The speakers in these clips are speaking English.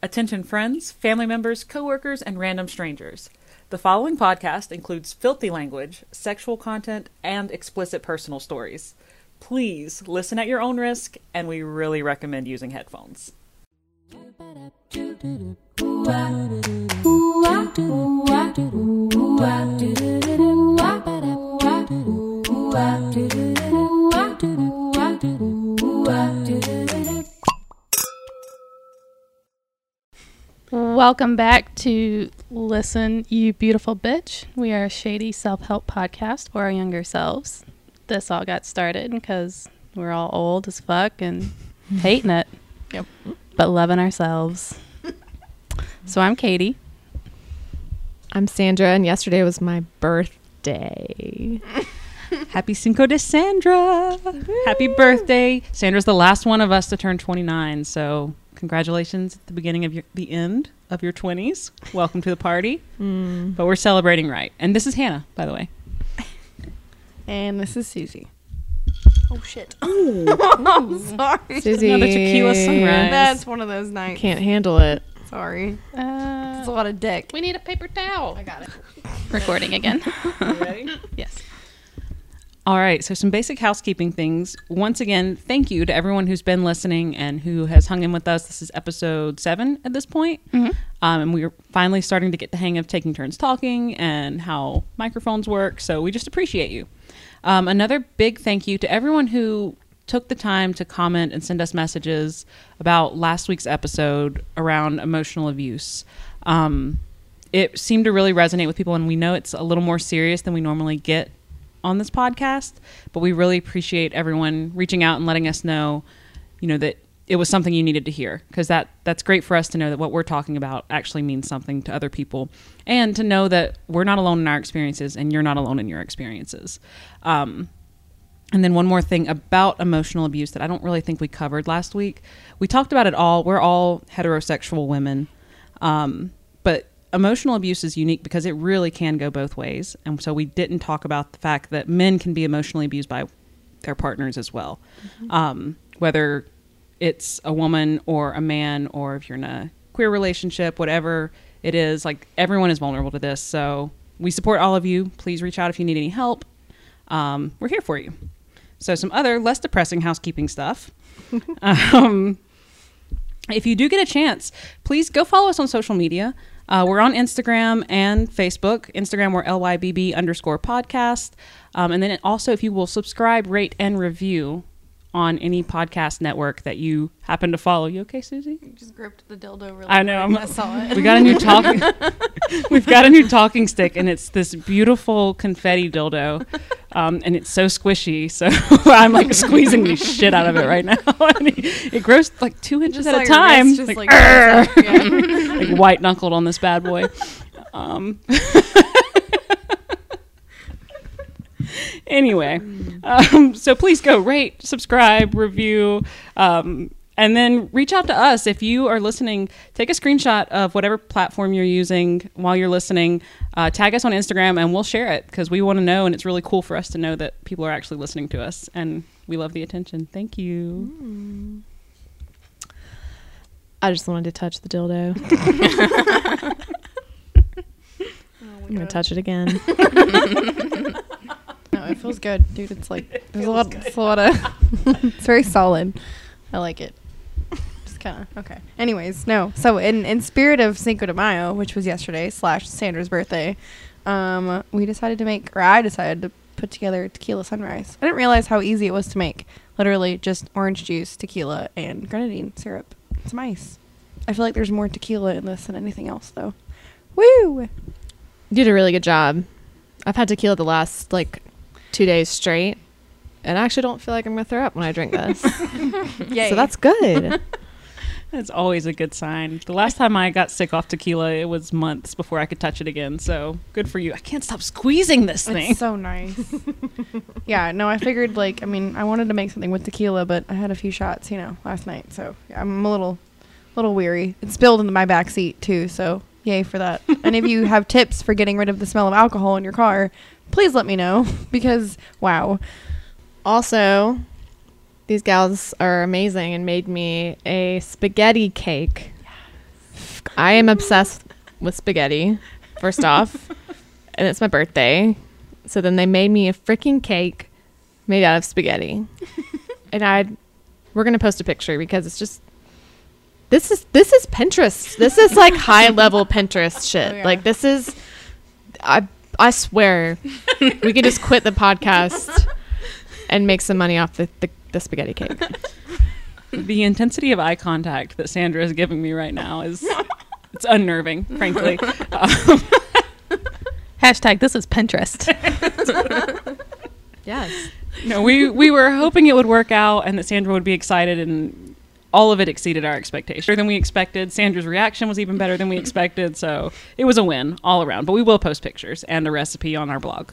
Attention friends, family members, coworkers, and random strangers. The following podcast includes filthy language, sexual content, and explicit personal stories. Please listen at your own risk, and we really recommend using headphones. Welcome back to Listen, You Beautiful Bitch. We are a shady self help podcast for our younger selves. This all got started because we're all old as fuck and hating it. Yep. But loving ourselves. So I'm Katie. I'm Sandra, and yesterday was my birthday. Happy Cinco de Sandra! Happy birthday! Sandra's the last one of us to turn 29, so congratulations at the beginning of your, the end of your 20s. Welcome to the party. Mm. But we're celebrating right. And this is Hannah, by the way. And this is Suzie. Oh shit. Oh, sorry. Suzie, Another tequila sunrise. That's one of those nights. can't handle it. Sorry. Uh, It's a lot of dick. we need a paper towel. I got it. Recording again. ready? yes. All right, so some basic housekeeping things. Once again, thank you to everyone who's been listening and who has hung in with us. This is episode seven at this point. Um, and we're finally starting to get the hang of taking turns talking and how microphones work. So we just appreciate you. Um, another big thank you to everyone who took the time to comment and send us messages about last week's episode around emotional abuse. Um, it seemed to really resonate with people, and we know it's a little more serious than we normally get on this podcast, but we really appreciate everyone reaching out and letting us know, you know, that it was something you needed to hear because that that's great for us to know that what we're talking about actually means something to other people and to know that we're not alone in our experiences and you're not alone in your experiences. Um, and then one more thing about emotional abuse that I don't really think we covered last week. We talked about it all. We're all heterosexual women. Um, but emotional abuse is unique because it really can go both ways. And so we didn't talk about the fact that men can be emotionally abused by their partners as well. Um, whether it's a woman or a man, or if you're in a queer relationship, whatever it is, like everyone is vulnerable to this. So we support all of you. Please reach out if you need any help. Um, we're here for you. So, some other less depressing housekeeping stuff. um, if you do get a chance, please go follow us on social media. Uh, we're on Instagram and Facebook. Instagram, we're LYBB underscore podcast. Um, and then also, if you will subscribe, rate, and review on any podcast network that you happen to follow. You okay, Suzie? You just gripped the dildo really I know. I saw it. We got a new talking. we've got a new talking stick, and it's this beautiful confetti dildo, um, and it's so squishy. So I'm like squeezing the shit out of it right now. it, it grows like two inches Just at a time, just like, like. Yeah. like white knuckled on this bad boy. Um, anyway, um, so please go rate, subscribe, review, um, and then reach out to us if you are listening. Take a screenshot of whatever platform you're using while you're listening. Uh, tag us on Instagram, and we'll share it because we want to know, and it's really cool for us to know that people are actually listening to us, and we love the attention. Thank you. I just wanted to touch the dildo. I'm gonna touch it again. No, it feels good, dude. It's like there's a lot. It's a lot of. it's very solid. I like it. Just kind of okay. Anyways, no. So in in spirit of Cinco de Mayo, which was yesterday slash Sandra's birthday, um, we decided to make, or I decided to put together tequila sunrise. I didn't realize how easy it was to make. Literally just orange juice, tequila, and grenadine syrup. Some ice. I feel like there's more tequila in this than anything else, though. Woo! You did a really good job. I've had tequila the last like two days straight, and I actually don't feel like I'm gonna throw up when I drink this. Yay. so that's good. That's always a good sign. The last time I got sick off tequila, it was months before I could touch it again. So good for you. I can't stop squeezing this thing. It's so nice. yeah, no, I figured like I mean I wanted to make something with tequila, but I had a few shots, you know, last night, so yeah, I'm a little, little weary. It spilled into my back seat too, so yay for that. and if you have tips for getting rid of the smell of alcohol in your car, please let me know because wow, also, these gals are amazing and made me a spaghetti cake I am obsessed with spaghetti. First off, and it's my birthday, so then they made me a freaking cake made out of spaghetti, and I, we're gonna post a picture because it's just. This is this is Pinterest. This is like high level Pinterest oh, shit. Oh, yeah. Like this is, I I swear, we could just quit the podcast and make some money off the, the, the spaghetti cake. the intensity of eye contact that Sandra is giving me right now is it's unnerving, frankly. Um, Hashtag this is Pinterest. Yes. no, we we were hoping it would work out and that Sandra would be excited and all of it exceeded our expectations. Better than we expected. Sandra's reaction was even better than we expected, so it was a win all around. But we will post pictures and a recipe on our blog.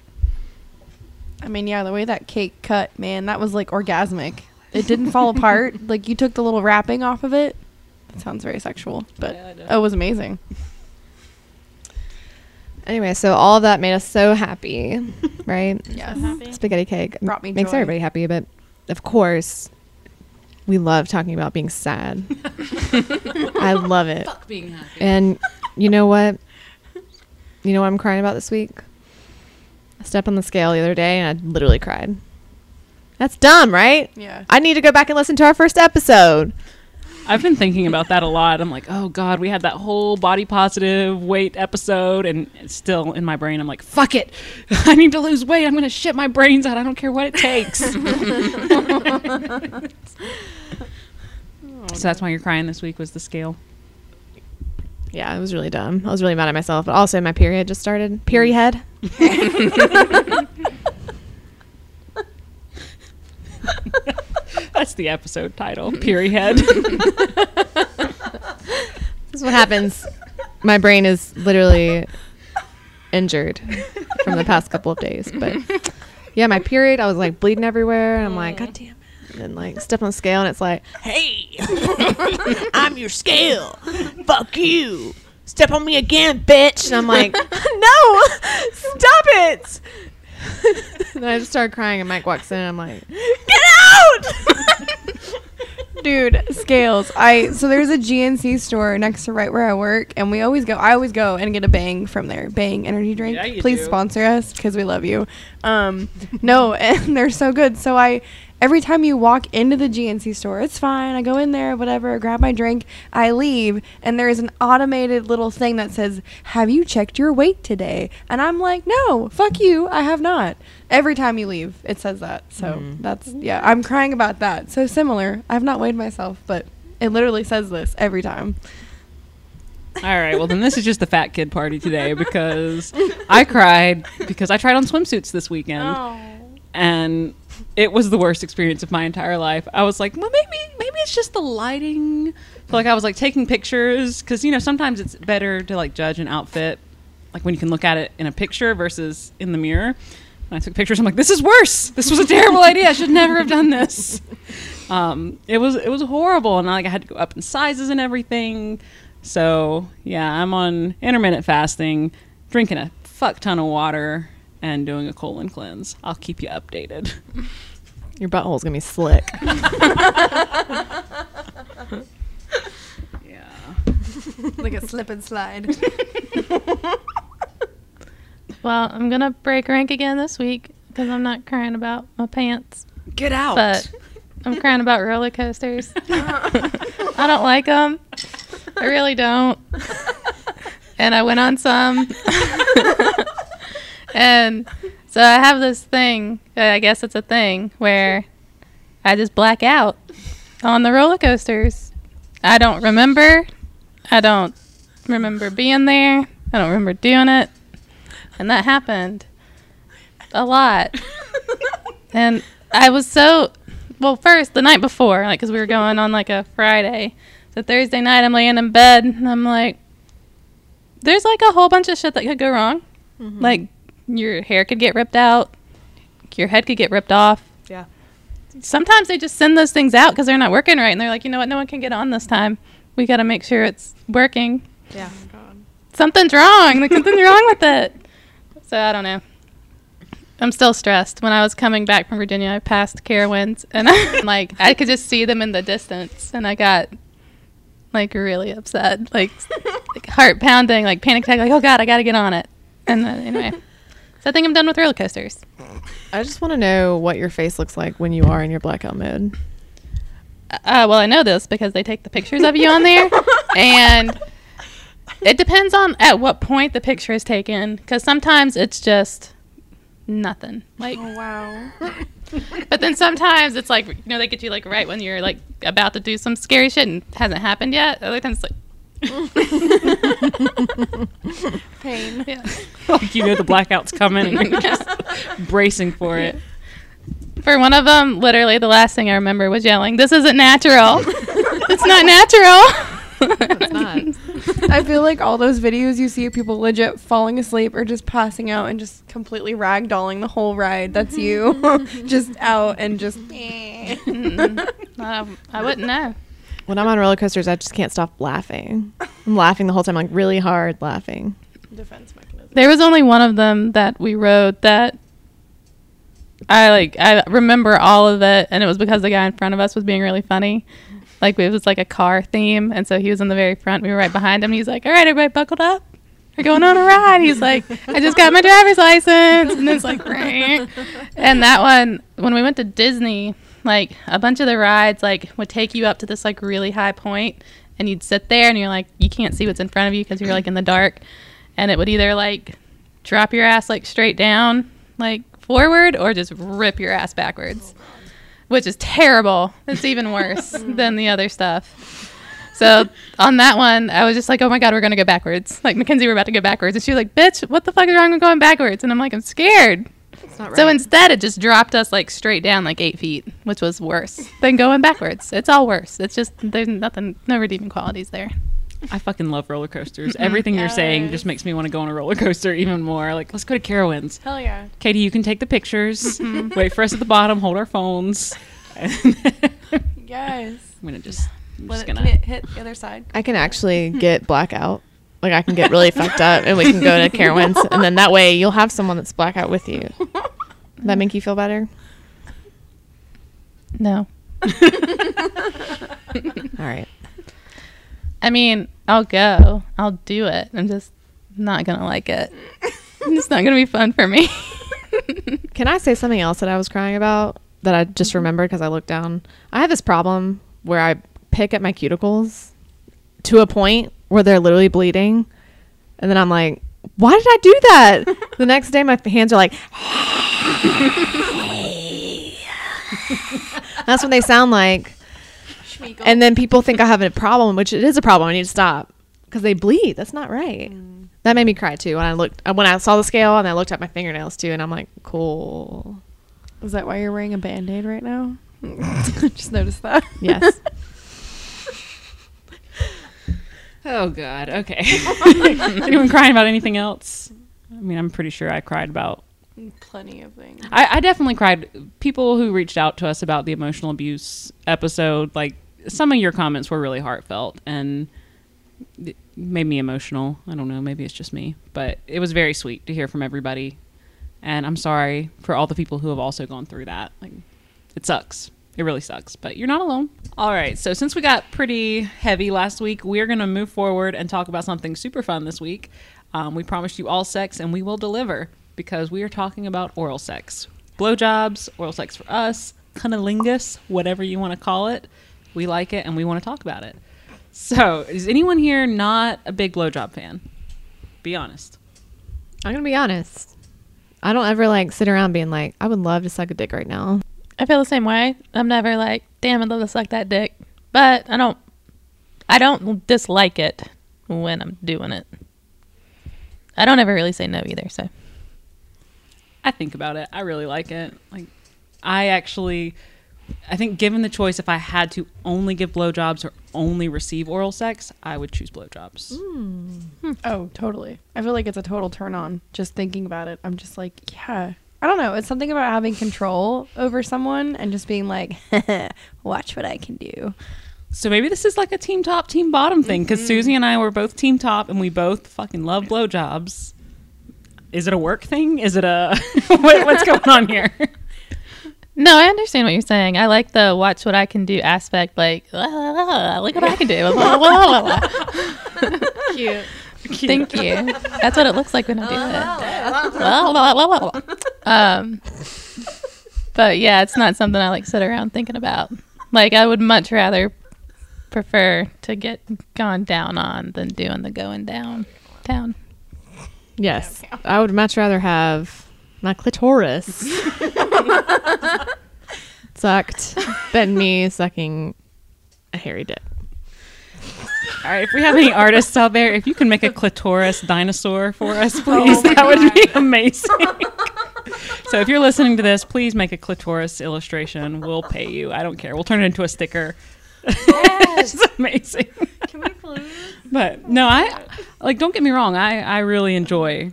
I mean, yeah, the way that cake cut, man, that was like orgasmic. It didn't fall apart. Like you took the little wrapping off of it. That sounds very sexual, but Yeah, I know. oh, it was amazing. Anyway, so all of that made us so happy, right? Yes. Spaghetti cake Brought me makes joy. everybody happy, but of course, we love talking about being sad. I love it. Fuck being happy. And you know what? You know what I'm crying about this week? I stepped on the scale the other day and I literally cried. That's dumb, right? Yeah. I need to go back and listen to our first episode. I've been thinking about that a lot. I'm like, oh god, we had that whole body positive weight episode, and it's still in my brain. I'm like, fuck it, I need to lose weight. I'm gonna shit my brains out. I don't care what it takes. so that's why you're crying this week was the scale. Yeah, it was really dumb. I was really mad at myself, but also my period just started. Period. That's the episode title. Mm-hmm. Period. This is what happens. My brain is literally injured from the past couple of days. But yeah, my period, I was like bleeding everywhere. And I'm like, God damn it. And then like step on the scale and it's like, Hey, I'm your scale. Fuck you. Step on me again, bitch. and I'm like, no, stop it. And then I just started crying and Mike walks in and I'm like, Get out! Dude, scales. I so there's a GNC store next to right where I work, and we always go. I always go and get a Bang from there. Bang energy drink. Yeah, Please do. sponsor us because we love you. Um, no, and they're so good. So I every time you walk into the GNC store, it's fine. I go in there, whatever, grab my drink, I leave, and there is an automated little thing that says, "Have you checked your weight today?" And I'm like, "No, fuck you, I have not." Every time you leave, it says that. So mm. that's yeah, I'm crying about that. So similar. I've not weighed myself, but it literally says this every time. All right. Well, then this is just the fat kid party today because I cried because I tried on swimsuits this weekend. Oh. and it was the worst experience of my entire life. I was like, well, maybe maybe it's just the lighting. So like I was like taking pictures because you know sometimes it's better to like judge an outfit like when you can look at it in a picture versus in the mirror. And I took pictures. I'm like, this is worse. This was a terrible idea. I should never have done this. Um, it was it was horrible, and like I had to go up in sizes and everything. So yeah, I'm on intermittent fasting, drinking a fuck ton of water, and doing a colon cleanse. I'll keep you updated. your butthole's going to be slick. Yeah. like a slip and slide. well, I'm gonna break rank again this week because I'm not crying about my pants, Get out. but I'm crying about roller coasters. I don't like them. I really don't. And I went on some. And so I have this thing, uh, I guess it's a thing, where I just black out on the roller coasters. I don't remember. I don't remember being there. I don't remember doing it. And that happened a lot. and I was so well first the night before like because we were going on like a friday so thursday night i'm laying in bed and i'm like there's like a whole bunch of shit that could go wrong like your hair could get ripped out your head could get ripped off Yeah. sometimes they just send those things out because they're not working right and they're like you know what no one can get on this time we got to make sure it's working Yeah. Oh something's wrong like something's wrong with it so i don't know I'm still stressed. When I was coming back from Virginia, I passed Carowinds, and I'm like I could just see them in the distance, and I got like really upset. Like like, heart pounding, like panic attack, like oh god, I gotta get on it. And then, anyway, so I think I'm done with roller coasters. I just want to know what your face looks like when you are in your blackout mode. Uh, well, I know this because they take the pictures of you on there, and it depends on at what point the picture is taken. Because sometimes it's just nothing, like. Oh wow. But then sometimes it's like you know they get you like right when you're like about to do some scary shit and hasn't happened yet. Other times it's like Pain. yeah. like you know the blackout's coming and you're just bracing for it. For one of them, literally the last thing I remember was yelling, "This isn't natural. it's not natural." It's not. I feel like all those videos you see of people legit falling asleep or just passing out and just completely ragdolling the whole ride. That's mm-hmm. you, just out and just. Mm-mm. I, I wouldn't know. When I'm on roller coasters, I just can't stop laughing. I'm laughing the whole time, like really hard laughing. Defense mechanism. There was only one of them that we rode that I like. I remember all of it, and it was because the guy in front of us was being really funny. Like it was like a car theme, and so he was in the very front. We were right behind him. He's like, "All right, everybody, buckled up. We're going on a ride." He's like, "I just got my driver's license," and it's like, "Right." and that one, when we went to Disney, like a bunch of the rides, like would take you up to this like really high point, and you'd sit there, and you're like, you can't see what's in front of you because you're like in the dark, and it would either like drop your ass like straight down, like forward, or just rip your ass backwards, which is terrible. It's even worse than the other stuff. So on that one, I was just like, "Oh my god, we're gonna go backwards!" Like Mackenzie, we're about to go backwards, and she was like, "Bitch, what the fuck is wrong with going backwards?" And I'm like, "I'm scared." It's not So instead, it just dropped us like straight down like eight feet, which was worse than going backwards. It's all worse. It's just there's nothing, no redeeming qualities there. I fucking love roller coasters. Everything you're saying just makes me want to go on a roller coaster even more. Like, let's go to Carowinds. Hell yeah. Katie, you can take the pictures. Mm-hmm. Wait for us at the bottom. Hold our phones. And I'm gonna just, I'm just it, gonna. can it hit the other side? I can actually get blackout. Like I can get really fucked up, and we can go to Carowinds, and then that way you'll have someone that's blackout with you. That make you feel better? No, All right. I mean I'll go, I'll do it. I'm just not gonna like it. it's not gonna be fun for me. Can I say something else that I was crying about that I just mm-hmm. remembered because I looked down? I have this problem where I pick at my cuticles to a point where they're literally bleeding, and then I'm like, "Why did I do that?" the next day, my hands are like, "That's what they sound like." And then people think I have a problem, which it is a problem. I need to stop because they bleed. That's not right. That made me cry too when I looked uh, when I saw the scale and I looked at my fingernails too, and I'm like, cool. Is that why you're wearing a band aid right now? Just noticed that. Yes. Oh God. Okay. Anyone crying about anything else? I mean, I'm pretty sure I cried about. Plenty of things. I, I definitely cried. People who reached out to us about the emotional abuse episode, like some of your comments were really heartfelt and it made me emotional. I don't know. Maybe it's just me, but it was very sweet to hear from everybody. And I'm sorry for all the people who have also gone through that. Like, it sucks. It really sucks, but you're not alone. All right. So, since we got pretty heavy last week, we're going to move forward and talk about something super fun this week. Um, we promised you all sex, and we will deliver because we are talking about oral sex. Blowjobs, oral sex for us, cunnilingus, whatever you want to call it. We like it, and we want to talk about it. So, is anyone here not a big blowjob fan? Be honest. I'm gonna be honest. I don't ever like sit around being like, I would love to suck a dick right now. I feel the same way. I'm never like, damn, I'd love to suck that dick, but I don't. I don't dislike it when I'm doing it. I don't ever really say no either. So I think about it. I really like it. Like, I actually, I think given the choice, if I had to only give blowjobs or only receive oral sex, I would choose blowjobs. Mm. Hmm. Oh, totally. I feel like it's a total turn on just thinking about it. I'm just like, yeah. I don't know. It's something about having control over someone and just being like, watch what I can do. So maybe this is like a team top, team bottom thing because Suzie and I were both team top and we both fucking love blowjobs. Is it a work thing? Is it a what, what's going on here? no, I understand what you're saying. I like the watch what I can do aspect. Like, "Ah, look what I can do. Cute. Thank you. That's what it looks like when I do it. um, but yeah, it's not something I like sit around thinking about. Like I would much rather prefer to get gone down on than doing the going down down. Yes. I would much rather have my clitoris sucked than me sucking a hairy dick. All right, if we have any artists out there, if you can make a clitoris dinosaur for us, oh please, that would be amazing. so if you're listening to this, please make a clitoris illustration. We'll pay you. I don't care. We'll turn it into a sticker. it's amazing. Can we please? But no, I like. Don't get me wrong. I I really enjoy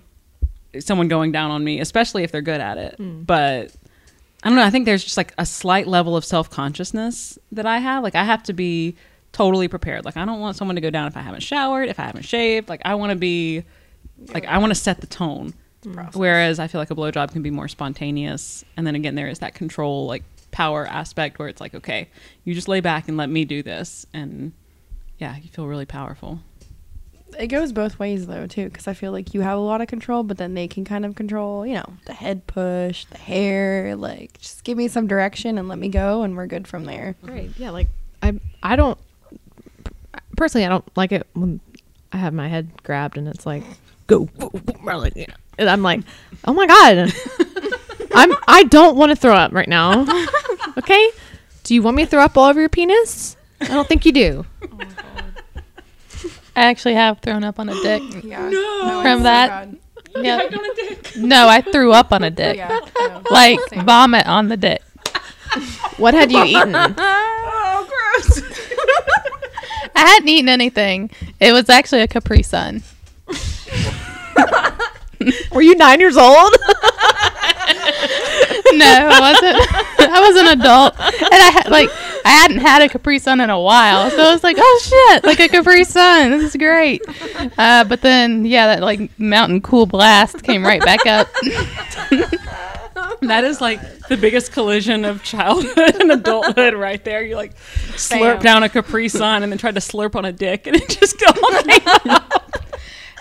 someone going down on me, especially if they're good at it. Hmm. But I don't know. I think there's just like a slight level of self consciousness that I have. Like I have to be totally prepared. Like I don't want someone to go down if I haven't showered, if I haven't shaved. Like I want to be, like I want to set the tone. Whereas I feel like a blowjob can be more spontaneous, and then again there is that control, like power aspect where it's like, okay, you just lay back and let me do this, and yeah, you feel really powerful. It goes both ways though too, because I feel like you have a lot of control, but then they can kind of control, you know, the head push, the hair. Like, just give me some direction and let me go, and we're good from there. Right. Yeah. Like I, I don't personally. I don't like it when I have my head grabbed and it's like go. And I'm like, oh my god, I'm. I don't want to throw up right now. Okay. Do you want me to throw up all over your penis? I don't think you do. I actually have thrown up on a dick. Yeah. No. From that, yeah. No, I threw up on a dick. Yeah. no. Like vomit on the dick. What had you eaten? Oh, gross. I hadn't eaten anything. It was actually a Capri Sun. Were you nine years old? No, I wasn't. I was an adult, and I had like I hadn't had a Capri Sun in a while, so I was like, "Oh shit, like a Capri Sun, this is great." Uh, but then, yeah, that like mountain cool blast came right back up. That is like the biggest collision of childhood and adulthood right there. You like slurp Bam. down a Capri Sun and then tried to slurp on a dick and it just all came.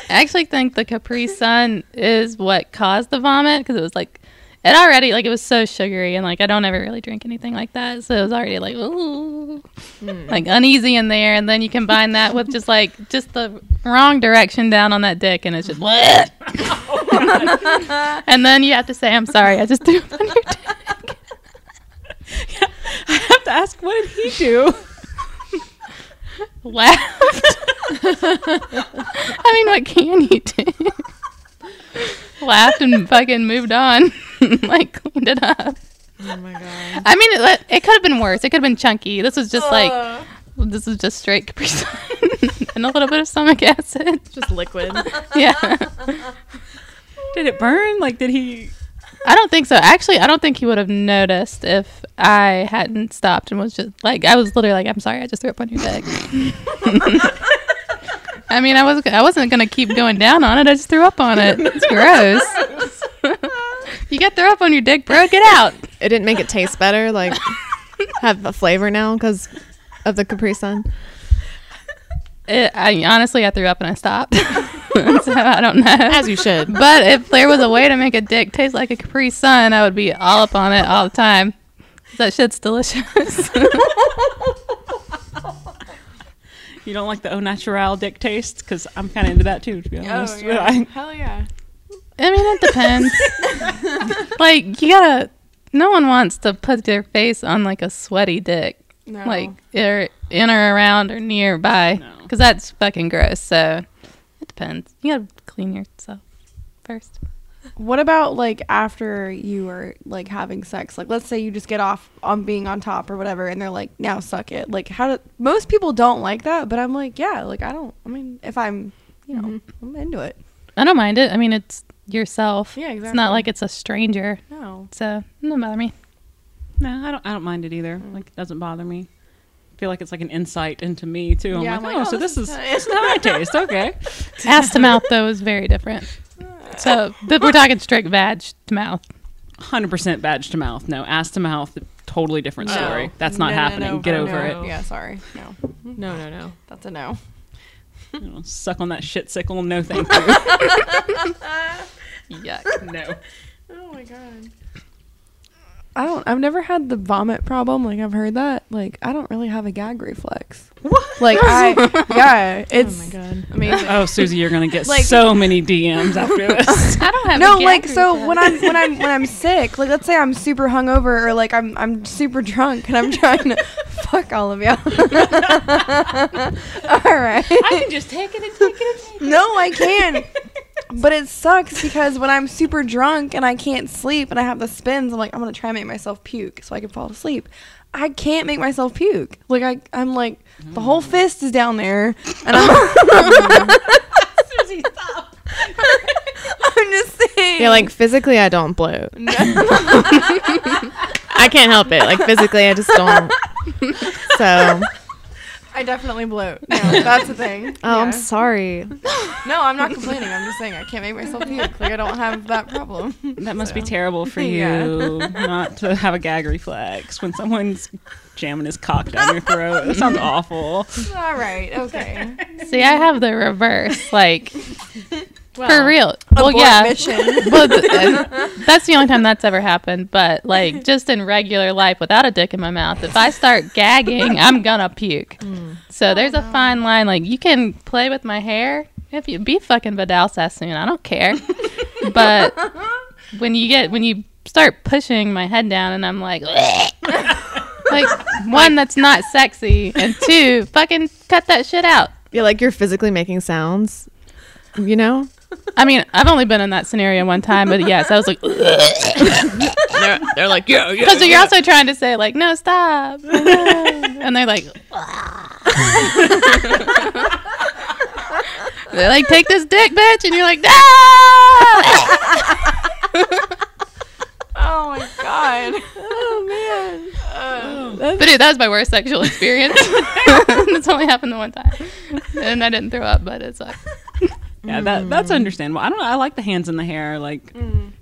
I actually think the Capri Sun is what caused the vomit because it was like it already like it was so sugary and like I don't ever really drink anything like that, so it was already like ooh, hmm. like uneasy in there, and then you combine that with just like just the wrong direction down on that dick, and it's just what and then you have to say I'm sorry, I just threw up on your dick. I have to ask, what did he do? Laughed. I mean, what can you do? Laughed and fucking moved on, like cleaned it up. Oh my god. I mean, it, it could have been worse. It could have been chunky. This was just like this is just straight Capri Sun and a little bit of stomach acid. Just liquid. Yeah, Did it burn? Like, did he? I don't think so. Actually, I don't think he would have noticed if I hadn't stopped and was just like I was literally like, "I'm sorry, I just threw up on your dick." I mean, I was I wasn't gonna keep going down on it. I just threw up on it. It's gross. you got throw up on your dick, bro. Get out. It didn't make it taste better. Like have a flavor now because of the Capri Sun. It, I honestly, I threw up and I stopped. so I don't know. As you should. But if there was a way to make a dick taste like a Capri Sun, I would be all up on it all the time. That shit's delicious. You don't like the au natural dick taste? Because I'm kind of into that too, to be oh, honest. But I- Hell yeah. I mean, it depends. like, you gotta. No one wants to put their face on like a sweaty dick, No. like or in or around or nearby, No. because that's fucking gross. So it depends. You gotta clean yourself first. What about like after you are like having sex? Like let's say you just get off on being on top or whatever and they're like, "Now suck it." Like how do most people don't like that, but I'm like, "Yeah, like I don't I mean, if I'm, you know, mm-hmm. I'm into it." I don't mind it. I mean, it's yourself. Yeah, exactly. It's not like it's a stranger. No. So it doesn't bother me. no, I don't. I don't mind it either. Mm. Like, it doesn't bother me. I feel like it's like an insight into me too. I'm Yeah, like, I'm oh, like, so oh, this, this is is this is how I taste. Okay. Ass to mouth though is very different. So th- we're talking straight badge to mouth. Hundred percent badge to mouth. No, ass to mouth. Totally different No. story. That's not No, no, happening. no, Get over no. it. Yeah, sorry. No. No, no, no. That's a no. Suck on that shit sickle. No, thank you. Yuck. no. Oh my god. I don't. I've never had the vomit problem. Like I've heard that. Like I don't really have a gag reflex. What? Like I, yeah, it's oh my god. amazing. Oh, Suzie, you're gonna get Like- so many DMs after this. I don't have no, a gag like so reflex. when I'm when I'm when I'm sick, like let's say I'm super hungover or like I'm I'm super drunk and I'm trying to fuck all of y'all. all right. I can just take it and take it and take it. No, I can. But it sucks because when I'm super drunk and I can't sleep and I have the spins, I'm like, I'm gonna try and make myself puke so I can fall asleep. I can't make myself puke. Like I, I'm like the whole mm. fist is down there, and I'm. Suzie, stop. I'm just saying. Yeah, like physically, I don't bloat. I can't help it. Like physically, I just don't. So, I definitely bloat. No, that's the thing. oh, I'm sorry. No, I'm not complaining. I'm just saying I can't make myself puke. Like I don't have that problem. That must be terrible for Yeah. you not to have a gag reflex when someone's jamming his cock down your throat. That sounds awful. All right. Okay. See, I have the reverse. Like, for real. Well, yeah. Well, th- that's the only time that's ever happened. But like, just in regular life, without a dick in my mouth, if I start gagging, I'm gonna puke. Mm. So oh, there's a fine line. Like, you can play with my hair if you be fucking Vidal Sassoon. I don't care. but when you get when you start pushing my head down, and I'm like. Like one that's not sexy, and two, fucking cut that shit out. Yeah, like you're physically making sounds. You know? I mean, I've only been in that scenario one time, but yes, I was like, They're, they're like, yeah, yeah. because you're also trying to say like, no, stop, and they're like, they're like, take this dick, bitch, and you're like, no. Oh my god. Oh man. But dude, that was my worst sexual experience. it's only happened the one time, and I didn't throw up, but it's like, Yeah, that that's understandable. I don't know. I like the hands in the hair, like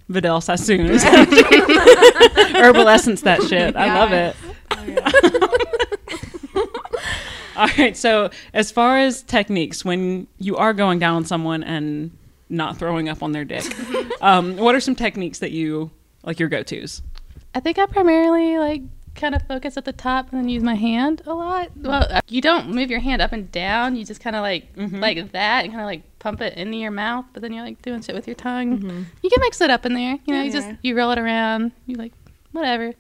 Vidal Sassoon, herbal essence. That shit. I love it. All right. So, as far as techniques, when you are going down on someone and not throwing up on their dick, um, what are some techniques that you like your go tos? I think I primarily like kind of focus at the top and then use my hand a lot. Well, uh, you don't move your hand up and down. You just kind of like like that and kind of like pump it into your mouth. But then you're like doing shit with your tongue. Mm-hmm. You can mix it up in there. You know, you just Yeah. you roll it around. You like whatever.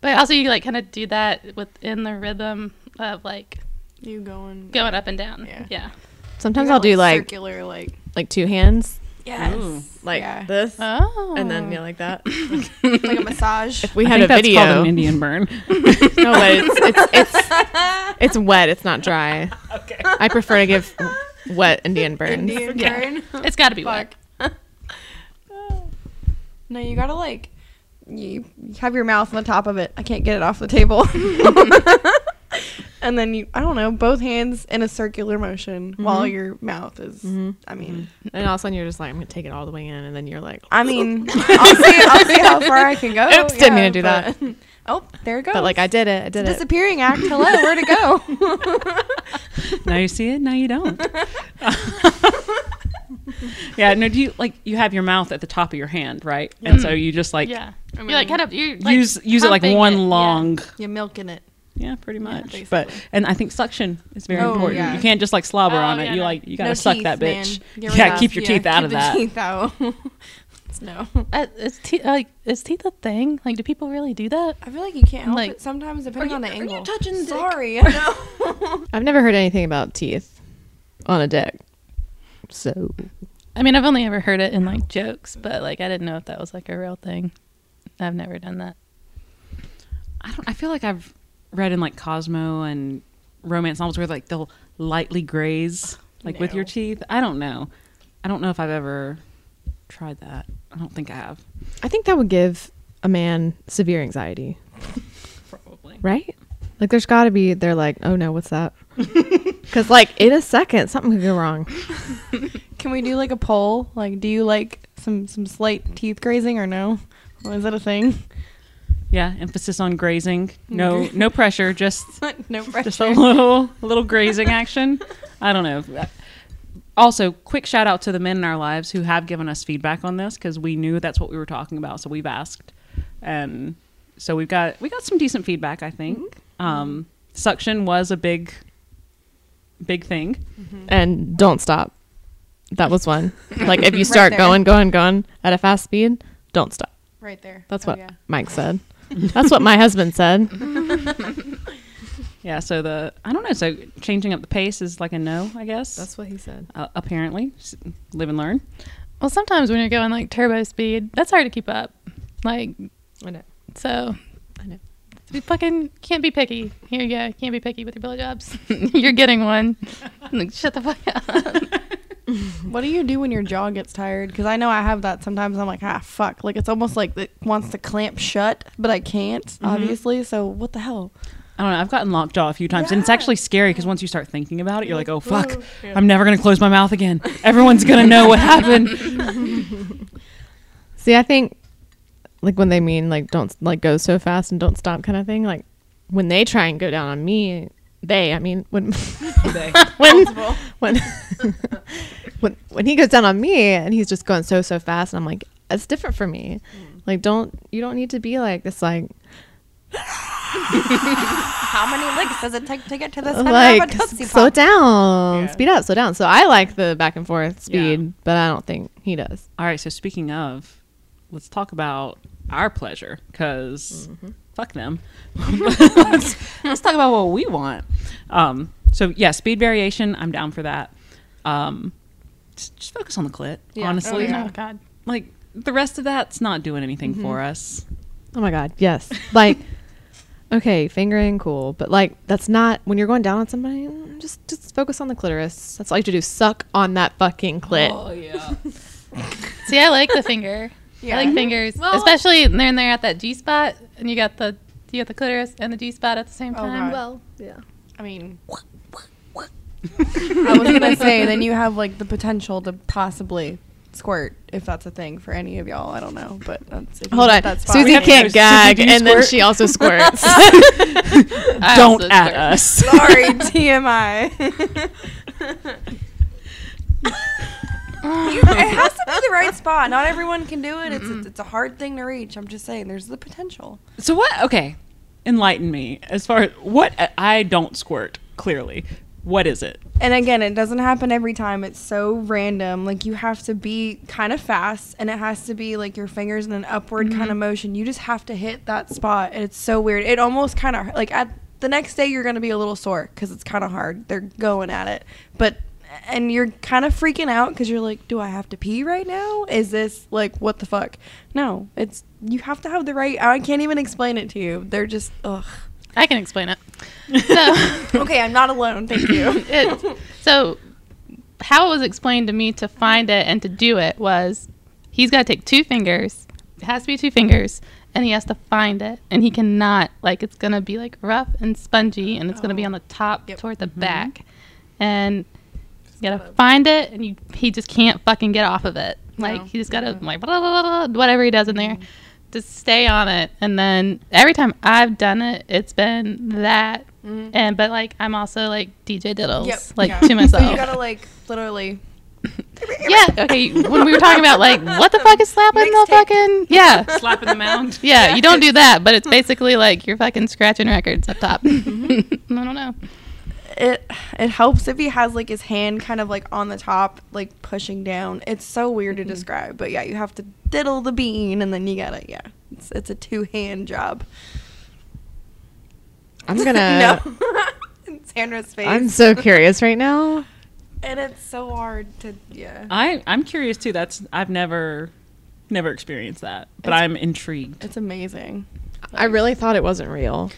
But also you like kind of do that within the rhythm of like You going? going up and down. Yeah. Yeah. Sometimes I'll do like circular, like like two hands, yes, Ooh. like Yeah. this, Oh. and then you yeah, like that. like a massage. If we I had think a that's video. called an Indian burn. No, but it's it's it's it's wet. It's not dry. okay. I prefer to give wet Indian burns. Indian Yeah. burn. It's got to be wet. No, you gotta like you have your mouth on the top of it. I can't get it off the table. and then you, I don't know, both hands in a circular motion mm-hmm. while your mouth is. Mm-hmm. I mean, mm-hmm. And all of a sudden you're just like, I'm gonna take it all the way in, and then you're like, I mean, I'll see. I'll see how far I can go. Oops, didn't mean to do that. But- Oh, there it goes. but like I did it. I It's did a it. disappearing act. Hello, where'd it go? Now you see it. Now you don't. yeah. No. Do you like you have your mouth at the top of your hand, right? And so mm. you just like Yeah. I you're like mean, kind of you're like use use it like one it, yeah. long. You're milking it. Yeah, pretty much. basically. but and I think suction is very Oh, important. yeah. You can't just like slobber Oh, on it. yeah, you no. like you gotta No suck teeth, that bitch. Yeah, keep your teeth out keep of the that. Teeth out. no. Uh, is teeth like is teeth a thing? Like, do people really do that? I feel like you can't help Like- it sometimes, depending on the are you angle. touching the dick? Sorry. I know. I've never heard anything about teeth on a dick. So I mean, I've only ever heard it in like jokes, but like I didn't know if that was like a real thing. I've never done that. I don't. I feel like I've read in like Cosmo and romance novels where like they'll lightly graze like with your teeth. I don't know. I don't know if I've ever tried that. I don't think I have. I think that would give a man severe anxiety, Probably. right? Like there's got to be. They're like, oh no, what's that? Because like in a second, something could go wrong. Can we do like a poll? Like, do you like some some slight teeth grazing or no? Or is that a thing? Yeah. Emphasis on grazing. No. No pressure. Just no pressure. just a little a little grazing action. I don't know. Also, quick shout out to the men in our lives who have given us feedback on this because we knew that's what we were talking about, so we've asked, and so we've got we got some decent feedback. I think mm-hmm. um, suction was a big, big thing. Mm-hmm. And don't stop. That was one. Like if you start there. going, going, going at a fast speed, don't stop. Right there. That's Oh, what yeah. Mike said. That's what my husband said. Yeah, so the I don't know. So changing up the pace is like a no, I guess. That's what he said. uh, apparently, S- live and learn. Well, sometimes when you're going like turbo speed, that's hard to keep up. Like, I know. so I know. you fucking can't be picky. Here you go. Can't be picky with your blowjobs. you're getting one. Like, shut the fuck up. What do you do when your jaw gets tired? Because I know I have that sometimes. I'm like, ah, fuck. Like it's almost like it wants to clamp shut, but I can't, obviously. So what the hell? I don't know. I've gotten lockjaw a few times, and it's actually scary because once you start thinking about it, you're like, "Oh fuck, I'm never gonna close my mouth again. Everyone's gonna know what happened." See, I think like when they mean like don't like go so fast and don't stop kind of thing, like when they try and go down on me, they, I mean, when when when when when he goes down on me and he's just going so so fast and I'm like, it's different for me. Like don't you don't need to be like this like How many licks does it take to get to this? like of a slow down, Yeah. speed up, slow down. So I like the back and forth speed, Yeah. but I don't think he does. All right. So speaking of, let's talk about our pleasure because fuck them. let's, let's talk about what we want. Um, so yeah, speed variation. I'm down for that. Um, just, just focus on the clit. Yeah. Honestly, Oh, yeah. Oh God. like the rest of that's not doing anything for us. Oh my god, yes. Like okay, fingering cool, but like that's not when you're going down on somebody, mm, just just focus on the clitoris. That's all you have to do. Suck on that fucking clit. Oh yeah. See, I like the finger. Yeah. I like fingers, Well- especially when they're at that G spot, and you got the you got the clitoris and the G spot at the same Oh, time. God. well, yeah. I mean, I was gonna say then you have like the potential to possibly squirt if that's a thing for any of y'all. I don't know, but that's if Hold hit on. that spot- Suzie can't gag do you and then she also squirts. Don't also at squirt. us. Sorry, TMI. You- it has to be the right spot. Not everyone can do it. It's a, mm-hmm. it's a hard thing to reach. I'm just saying, there's the potential. So what? Okay, enlighten me as far as what I don't squirt. Clearly, what is it? And again, it doesn't happen every time. It's so random. Like you have to be kind of fast, and it has to be like your fingers in an upward kind of mm-hmm. motion. You just have to hit that spot, and it's so weird. It almost kind of like at the next day you're gonna be a little sore because it's kind of hard. They're going at it, but and you're kind of freaking out because you're like, do I have to pee right now? Is this like what the fuck? No, it's you have to have the right. I can't even explain it to you. They're just ugh. I can explain it. So, Okay, I'm not alone. Thank you. it, so how it was explained to me to find it and to do it was he's got to take two fingers. It has to be two fingers, and he has to find it, and he cannot like it's gonna be like rough and spongy, and it's gonna be on the top Yep. toward the mm-hmm. back, and you gotta find it, and you he just can't fucking get off of it. Like No. he just gotta mm-hmm. like blah, blah, blah, blah, whatever he does in there, mm-hmm. Just stay on it, and then every time I've done it, it's been that. Mm-hmm. And but like I'm also like DJ Diddles, Yep. like Yeah. to myself. So you gotta like literally. yeah. Okay. When we were talking about like what the fuck is slapping the Mixtape. fucking yeah. Slapping the mound. Yeah, you don't do that, but it's basically like you're fucking scratching records up top. Mm-hmm. I don't know. It it helps if he has like his hand kind of like on the top, like pushing down. It's so weird to mm-hmm. describe, but yeah, you have to diddle the bean, and then you gotta yeah. It's it's a two hand job. I'm gonna. no, Sandra's face. I'm so curious right now. and it's so hard to yeah. I I'm curious too. That's I've never never experienced that, but It's- I'm intrigued. It's amazing. I really thought it wasn't real.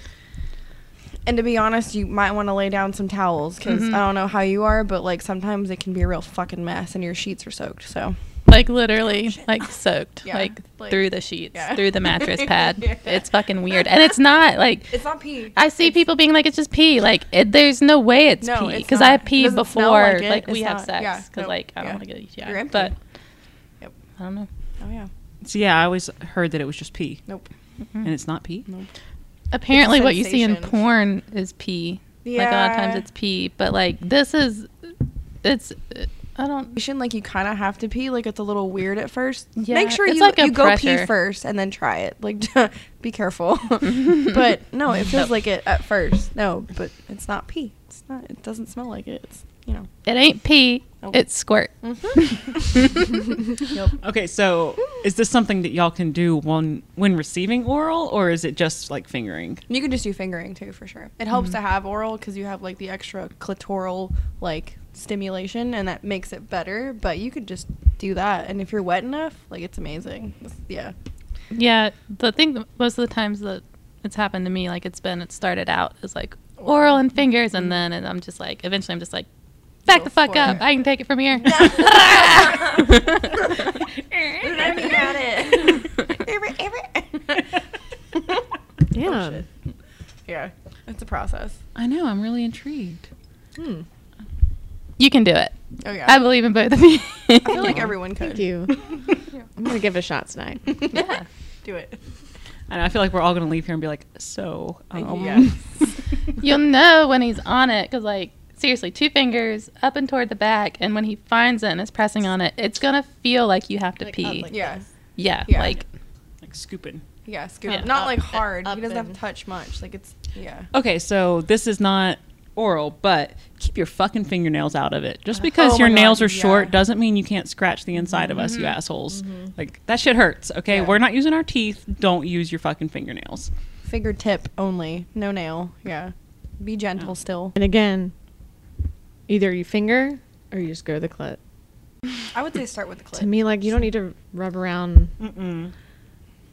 And to be honest, you might want to lay down some towels because mm-hmm. I don't know how you are, but like sometimes it can be a real fucking mess and your sheets are soaked. So Like literally, like soaked, Yeah, like, like- through the sheets, yeah. through the mattress pad. Yeah. It's fucking weird, and it's not like it's not pee. I see people being like it's just pee. Like it, there's no way it's No, pee because. I have It peed before, like like, we It's have not- sex yeah, because nope, like I don't yeah. want to get a You're empty. but Yep. I don't know. Oh yeah. So yeah, I always heard that it was just pee, Nope. and it's not pee. Apparently, what you see in porn is pee. Like a lot of times it's pee, but like this is, it's. I don't. Like you kind of have to pee. Like it's a little weird at first. Yeah, Make sure it's you like you go pee first and then try it. Like be careful. but no, it feels like it at first. No, but it's not pee. It's not. It doesn't smell like it. It's you know. It ain't pee. Oh. It's squirt. Mm-hmm. Okay, so is this something that y'all can do when when receiving oral, or is it just like fingering? You can just do fingering too, for sure. It helps to mm-hmm. have oral because you have like the extra clitoral like stimulation, and that makes it better. But you could just do that, and if you're wet enough, like it's amazing. It's- yeah. Yeah, the thing that most of the times that it's happened to me, like it's been, it started out as like oral and fingers, and mm-hmm. then and I'm just like, eventually I'm just like, back the fuck up. it. I can take it from here. Let me at it. Yeah. yeah, it's a process. I know. I'm really intrigued. Hmm. you can do it. Oh yeah. I believe in both of you. I feel like everyone could. Thank you. I'm gonna give it a shot tonight. yeah. Do it. I know. I feel like we're all gonna leave here and be like, so. Um, Yeah. You'll know when he's on it because, like, seriously, two fingers up and toward the back, and when he finds it and is pressing on it, it's gonna feel like you have to pee. Yeah. yeah, Yeah. like like scooping. Yeah. scooping. Yeah. Not Up- like hard. he doesn't have to touch much. Like it's yeah. Okay, so this is not oral, but keep your fucking fingernails out of it. Just oh because Oh your nails God, are short yeah. doesn't mean you can't scratch the inside of us, you mm-hmm. assholes. Mm-hmm. Like that shit hurts. Okay, Yeah. we're not using our teeth. Don't use your fucking fingernails. Fingertip only. No nail. Yeah. Be gentle Oh. still. And again, either you finger or you just go to the clit. I would say start with the clit. To me, like you don't need to rub around Mm-mm.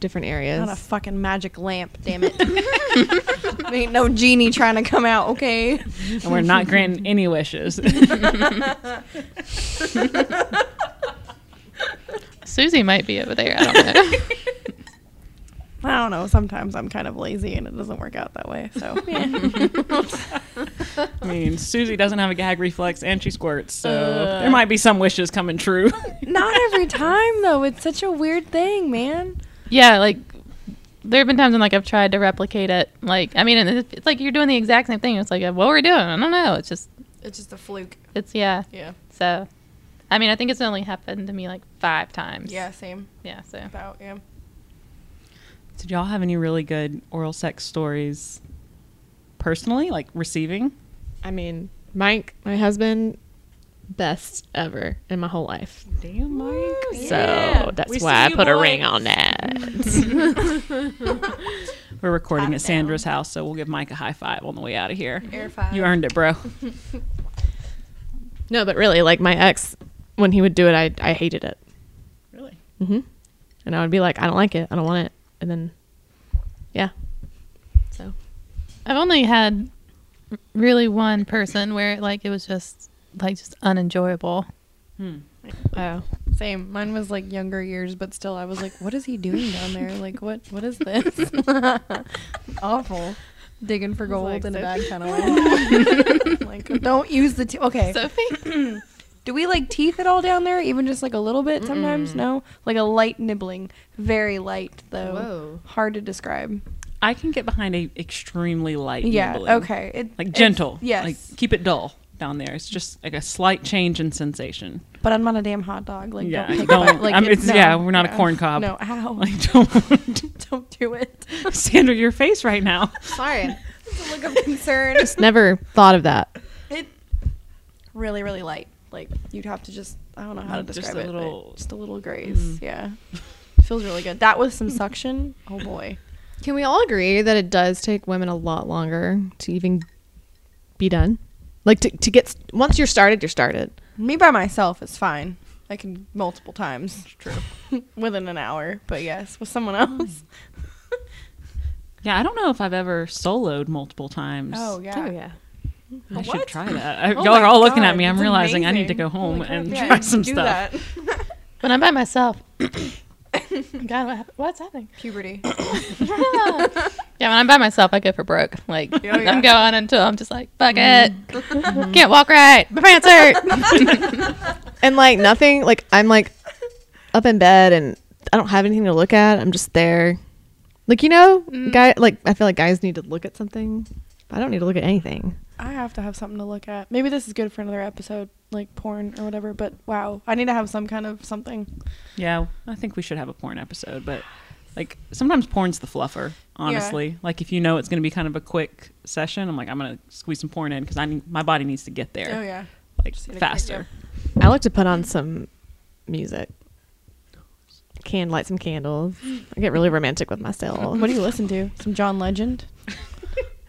different areas. Not a fucking magic lamp, damn it. Ain't no genie trying to come out, okay? And we're not granting any wishes. Suzie might be over there. I don't know. I don't know. Sometimes I'm kind of lazy and it doesn't work out that way. So, yeah. I mean, Suzie doesn't have a gag reflex and she squirts, so Uh. there might be some wishes coming true. Not every time, though. It's such a weird thing, man. yeah, like there have been times when like I've tried to replicate it. Like I mean, it's, it's like you're doing the exact same thing. It's like what we're doing. I don't know. It's just It's just a fluke. it's yeah. Yeah. So, I mean, I think it's only happened to me like five times. Yeah, same. Yeah. So About, yeah. Did y'all have any really good oral sex stories personally, like receiving? I mean, Mike, my husband, best ever in my whole life. Damn, Mike. So that's We why I you, put a ring on that. We're recording Pat at Sandra's house, so we'll give Mike a high five on the way out of here. Air five. You earned it, bro. no, but really, like my ex, when he would do it, I I hated it. Really? hmm And I would be like, I don't like it. I don't want it. And then, yeah. So I've only had really one person where like it was just like just unenjoyable. Hmm. oh, Same. Mine was like younger years, but still, I was like, "What is he doing down there? Like, what? What is this? Awful. Digging for gold like, in a Sophie? bad kind of way. like, don't use the te- okay. Sophie, Do we like teeth at all down there? Even just like a little bit sometimes? No, like a light nibbling, very light though. Whoa. Hard to describe. I can get behind a extremely light. Yeah. nibbling. Okay. It, Like gentle. Yes. Like keep it dull down there. It's just like a slight change in sensation. but I'm not a damn hot dog. Like Yeah, don't. Don't- a. Like I mean, it's- yeah, we're not a corn cob. No. Ow. Like don't, don't do it. Sandra, your face right now. sorry. It's a look of concern. Just never thought of that. it really really light like you'd have to just i don't know how to Like, just describe a it little- just a little graze Mhm. yeah. Feels really good. That was some suction? Oh boy. Can we all agree that it does take women a lot longer to even be done? Like to, to get once you're started, you're started. me by myself is fine. I can multiple times. True. Within an hour but yes with someone else. Yeah, I don't know if I've ever soloed multiple times. oh yeah. Oh yeah. I should try that. Oh y'all are my all looking at me. I'm it's realizing I need to go home Holy and yeah, try some do stuff. that. when I'm by myself, God, what hap- what's happening? puberty yeah, when I'm by myself, I go for broke. Like Oh, yeah. I'm going until I'm just like, fuck it, can't walk right, my pants hurt. And like nothing, like I'm like up in bed and I don't have anything to look at. I'm just there. Like you know, Mm. guy like I feel like guys need to look at something. I don't need to look at anything. I have to have something to look at. Maybe this is good for another episode, like porn or whatever. But wow, I need to have some kind of something. Yeah, I think we should have a porn episode, but like sometimes porn's the fluffer. Honestly, like if you know it's going to be kind of a quick session, I'm like I'm going to squeeze some porn in because I need my body needs to get there Oh yeah. like Just gotta faster. I like to put on some music. Can light some candles. I get really romantic with myself. What do you listen to? Some John Legend.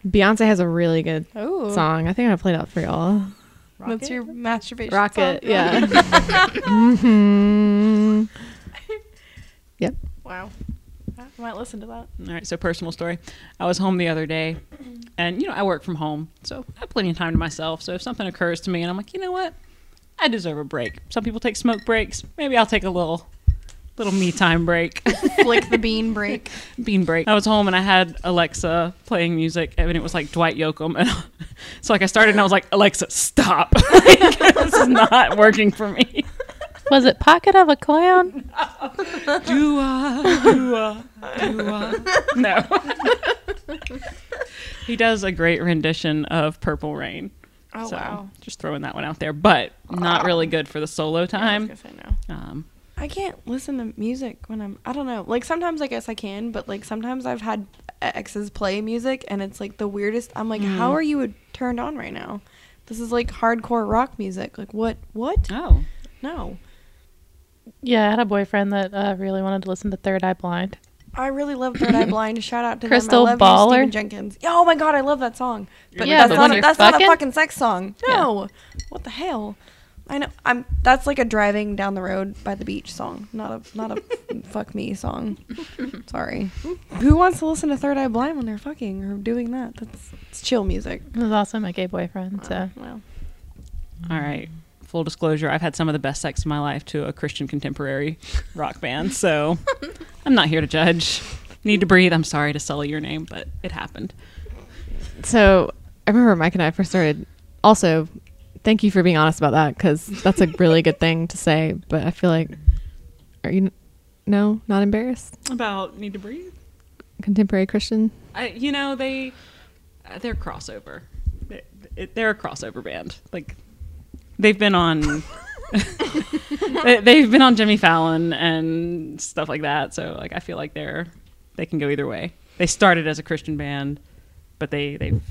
Beyonce has a really good Oh, song. I think I played out for y'all. What's your masturbation? Rocket, song? yeah. hmm Yep. Wow. I might listen to that. All right, so personal story. I was home the other day, and you know I work from home, so I have plenty of time to myself. So if something occurs to me, and I'm like, you know what, I deserve a break. Some people take smoke breaks. Maybe I'll take a little, little me time break, Flick the bean break. bean break. I was home and I had Alexa playing music, and it was like Dwight Yoakam, and so like I started and I was like, Alexa, stop! Like, this is not working for me. Was it Pocket of a Clown? Do I? Do I? Do I? No. he does a great rendition of Purple Rain. Oh so wow. just throwing that one out there, but not really good for the solo I was time. gonna say no. Um, I can't listen to music when I'm. I don't know. Like sometimes I guess I can, but like sometimes I've had exes play music and it's like the weirdest. I'm like, how are you turned on right now? This is like hardcore rock music. Like what? What? oh, No. Yeah, I had a boyfriend that uh, really wanted to listen to Third Eye Blind. I really love Third Eye Blind. Shout out to Crystal them. I love Baller? You, Stephan Jenkins. Oh my god, I love that song. But Yeah, that's but not when a, you're that's not a fucking- fucking sex song. Yeah. No. What the hell? I know. I'm. That's like a driving down the road by the beach song. Not a not a fuck me song. Sorry. Who wants to listen to Third Eye Blind when they're fucking or doing that? That's it's chill music. It was also my gay boyfriend. Uh, so Well, all right. Full disclosure: I've had some of the best sex in my life to a Christian contemporary rock band, so I'm not here to judge. NEEDTOBREATHE. I'm sorry to sully your name, but it happened. So I remember Mike and I first started. Also, thank you for being honest about that because that's a really good thing to say. But I feel like, are you? No, not embarrassed. About NEEDTOBREATHE. Contemporary Christian. I, you know, they they're crossover. They- it- They're a crossover band. Like they've been on they've been on Jimmy Fallon and stuff like that. So like I feel like they're they can go either way. They started as a Christian band, but they they've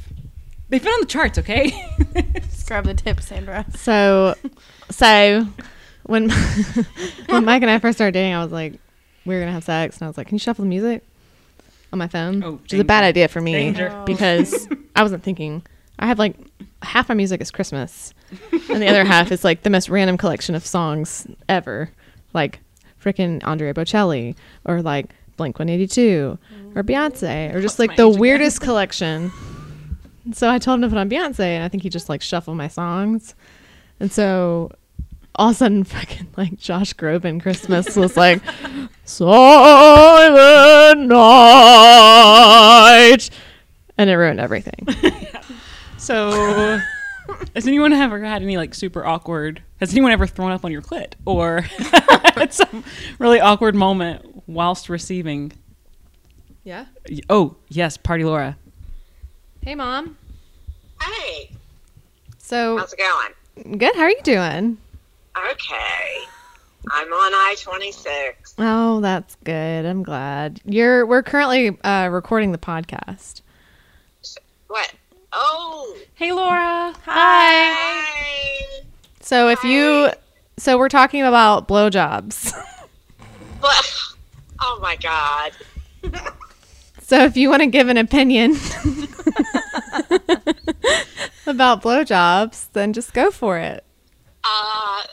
they've been on the charts. Okay. just grab the tip, Sandra. So, so when when Mike and I first started dating, I was like, we were gonna have sex, and I was like, can you shuffle the music on my phone? Oh, which is a bad idea for me Danger. Oh. because I wasn't thinking. I have like half my music is Christmas, and the other half is like the most random collection of songs ever, like freaking Andrea Bocelli or like Blink One Eighty Two or Beyonce or just like the weirdest collection. So I told him to put on Beyonce, and I think he just like shuffled my songs. And so all of a sudden, fucking like Josh Groban Christmas was like Silent Night, and it ruined everything. so has anyone ever had any like super awkward? Has anyone ever thrown up on your clit or had some really awkward moment whilst receiving? Yeah. Oh yes, party Laura. Hey, mom. Hey, So how's it going? good. How are you doing? Okay. I'm on I 26. Oh, that's good. I'm glad. You're. We're currently uh, recording the podcast. What? Oh, Hey Laura. hi. So if you, so we're talking about blowjobs. But, oh my God. So if you want to give an opinion about blowjobs, then just go for it. Uh,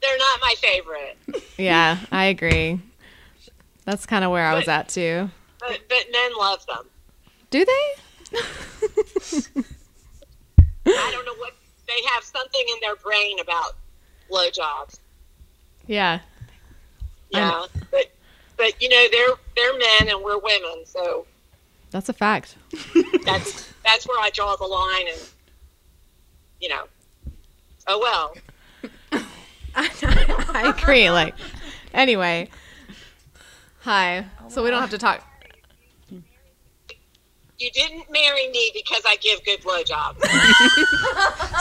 they're not my favorite. Yeah, I agree. That's kind of where I was at too. But, but men love them. Do they? I don't know what, they have something in their brain about blowjobs. Yeah. Yeah. But, but, you know, they're, they're men and we're women. So That's a fact. that's, that's where I draw the line and, you know, oh well. I agree. Like, anyway. Hi. So we don't have to talk. You didn't marry me because I give good blowjobs.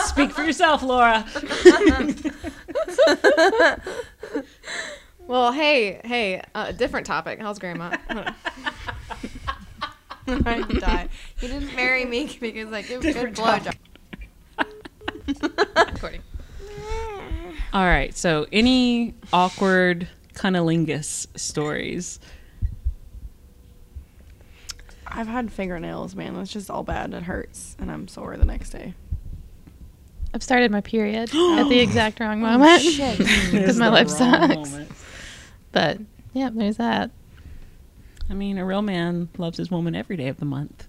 Speak for yourself, Laura. Well, hey, hey, uh, different topic. How's grandma? I die. He didn't marry me because I give good blowjob. Recording. All right. So, any awkward cunnilingus stories? I've had fingernails, man. It's just all bad. It hurts, and I'm sore the next day. I've started my period at the exact wrong moment. Because my life sucks. But yeah, there's that. I mean, a real man loves his woman every day of the month.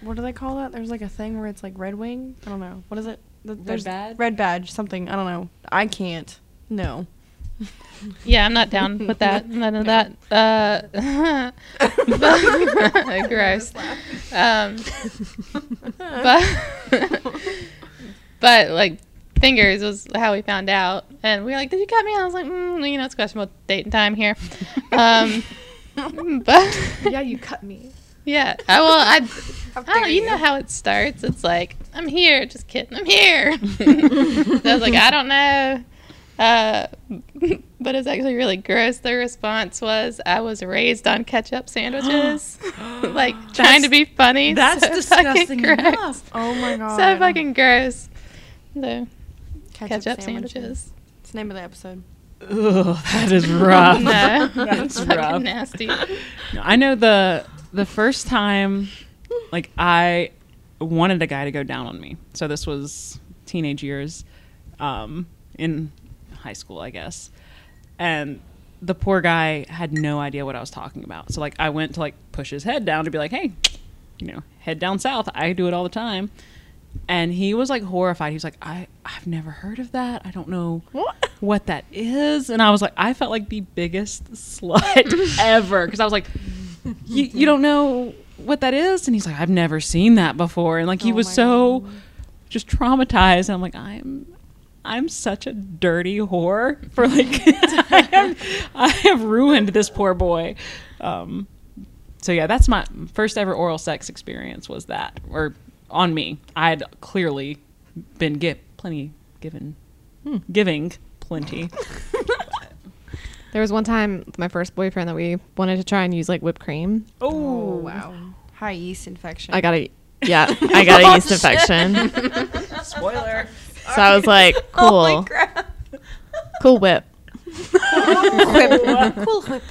What do they call that? There's like a thing where it's like red wing. I don't know. What is it? Th- there's badge? Red badge. Something. I don't know. I can't. No. Yeah, I'm not down with that. None of that. Uh, gross. Um, but but like fingers was how we found out, and we were like, "Did you cut me?" I was like, mm, "You know, it's a questionable date and time here." Um, but yeah, you cut me. yeah, I, well, I, How I don't know, you you. know how it starts. It's like, "I'm here," just kidding, I'm here. so I was like, I don't know. Uh, but it's actually really gross. The response was, "I was raised on ketchup sandwiches," like trying to be funny. That's so disgusting gross. enough. Oh my god. So fucking gross. The ketchup, ketchup sandwiches. It's the name of the episode. Ugh, that is rough. No, That's rough. nasty. No, I know the the first time, like I wanted a guy to go down on me. So this was teenage years, um, in high school, I guess, and the poor guy had no idea what I was talking about. So like I went to like push his head down to be like, hey, you know, head down south. I do it all the time. And he was like horrified. He's like, I, I've never heard of that. I don't know what, what that is. And I was like, I felt like the biggest slut ever. Because I was like, you, you don't know what that is? And he's like, I've never seen that before. And like, he Oh was so just traumatized. And I'm like, I'm, I'm such a dirty whore for like, I, have, I have ruined this poor boy. Um, so yeah, that's my first ever oral sex experience was that, or on me. I had clearly been get plenty given, hmm, giving plenty. There was one time with my first boyfriend that we wanted to try and use like whipped cream. Oh wow. High yeast infection. I got a yeah, I got a yeast infection. Spoiler. So I was like, cool, Holy crap. cool whip. cool whip.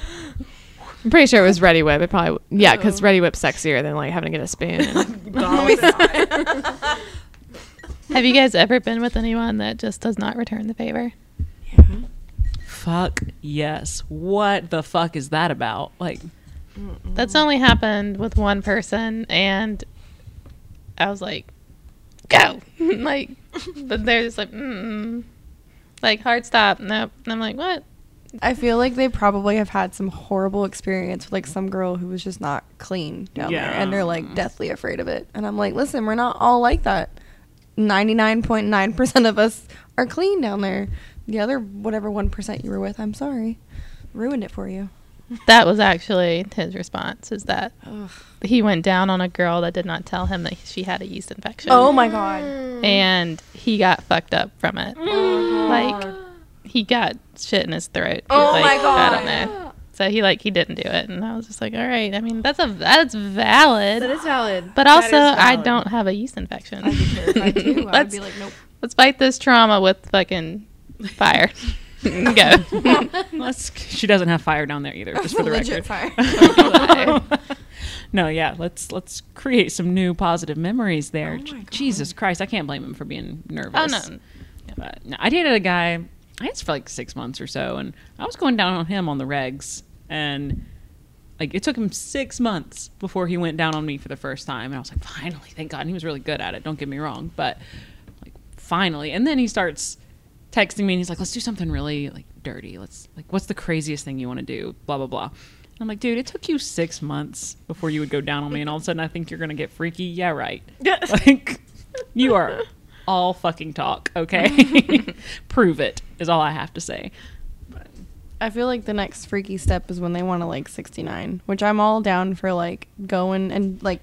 I'm pretty sure it was Reddi-wip. It probably yeah, because Reddi-wip's sexier than like having to get a spoon. Have you guys ever been with anyone that just does not return the favor? Yeah. Fuck yes. What the fuck is that about? Like, That's only happened with one person, and I was like, "Go!" like, but they're just like, mm like hard stop. Nope. And I'm like, what? I feel like they probably have had some horrible experience with like some girl who was just not clean down there, and they're like deathly afraid of it. And I'm like, listen, we're not all like that. Ninety nine point nine percent of us are clean down there. The other whatever one percent you were with, I'm sorry, ruined it for you. That was actually his response. Is that Ugh. he went down on a girl that did not tell him that she had a yeast infection. Oh my god. and he got fucked up from it. Oh like he got shit in his throat. Oh like, my I don't know. So he like he didn't do it, and I was just like, all right. I mean, that's a that's valid. That is valid. but That also, is I don't have a yeast infection. I'd be terrified too. I would let's be like, nope. let's fight this trauma with fucking fire. Go. let's. She doesn't have fire down there either. Just for the Legit record. fire. no, yeah. Let's let's create some new positive memories there. Oh. Jesus Christ, I can't blame him for being nervous. oh no. But no, I dated a guy. I guess for like six months or so, and I was going down on him on the regs, and like it took him six months before he went down on me for the first time, and I was like, finally, thank God. And he was really good at it. Don't get me wrong, but like finally, and then he starts texting me, and he's like, let's do something really like dirty. Let's like, what's the craziest thing you want to do? Blah blah blah. And I'm like, dude, it took you six months before you would go down on me, and all of a sudden I think you're gonna get freaky. Yeah, right. like, you are all fucking talk, okay? Prove it is all I have to say. I feel like the next freaky step is when they want to like 69, which I'm all down for like going and like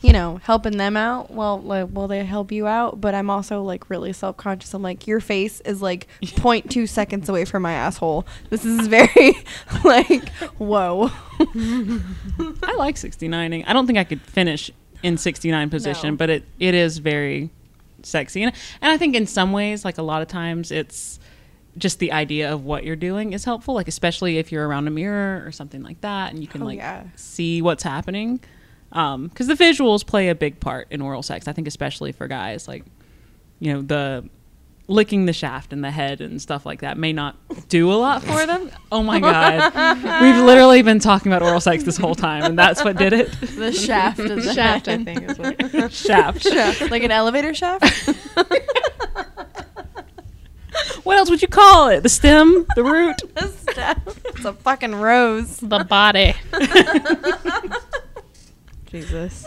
you know, helping them out. Well, like, will they help you out? But I'm also like really self conscious. I'm like, your face is like 0.2 seconds away from my asshole. This is very like, whoa. I like 69ing. I don't think I could finish in 69 position, No. but it, it is very sexy. And, and I think in some ways, like a lot of times, it's just the idea of what you're doing is helpful. Like especially if you're around a mirror or something like that, and you can Oh, like yeah. see what's happening. Um, because the visuals play a big part in oral sex. I think especially for guys, like you know the licking the shaft and the head and stuff like that may not do a lot for them. Oh my god. We've literally been talking about oral sex this whole time and that's what did it. The shaft of the Shaft, I think, is what. shaft. shaft. Like an elevator shaft? What else would you call it? The stem, the root? The stem. It's a fucking rose. The body. Jesus.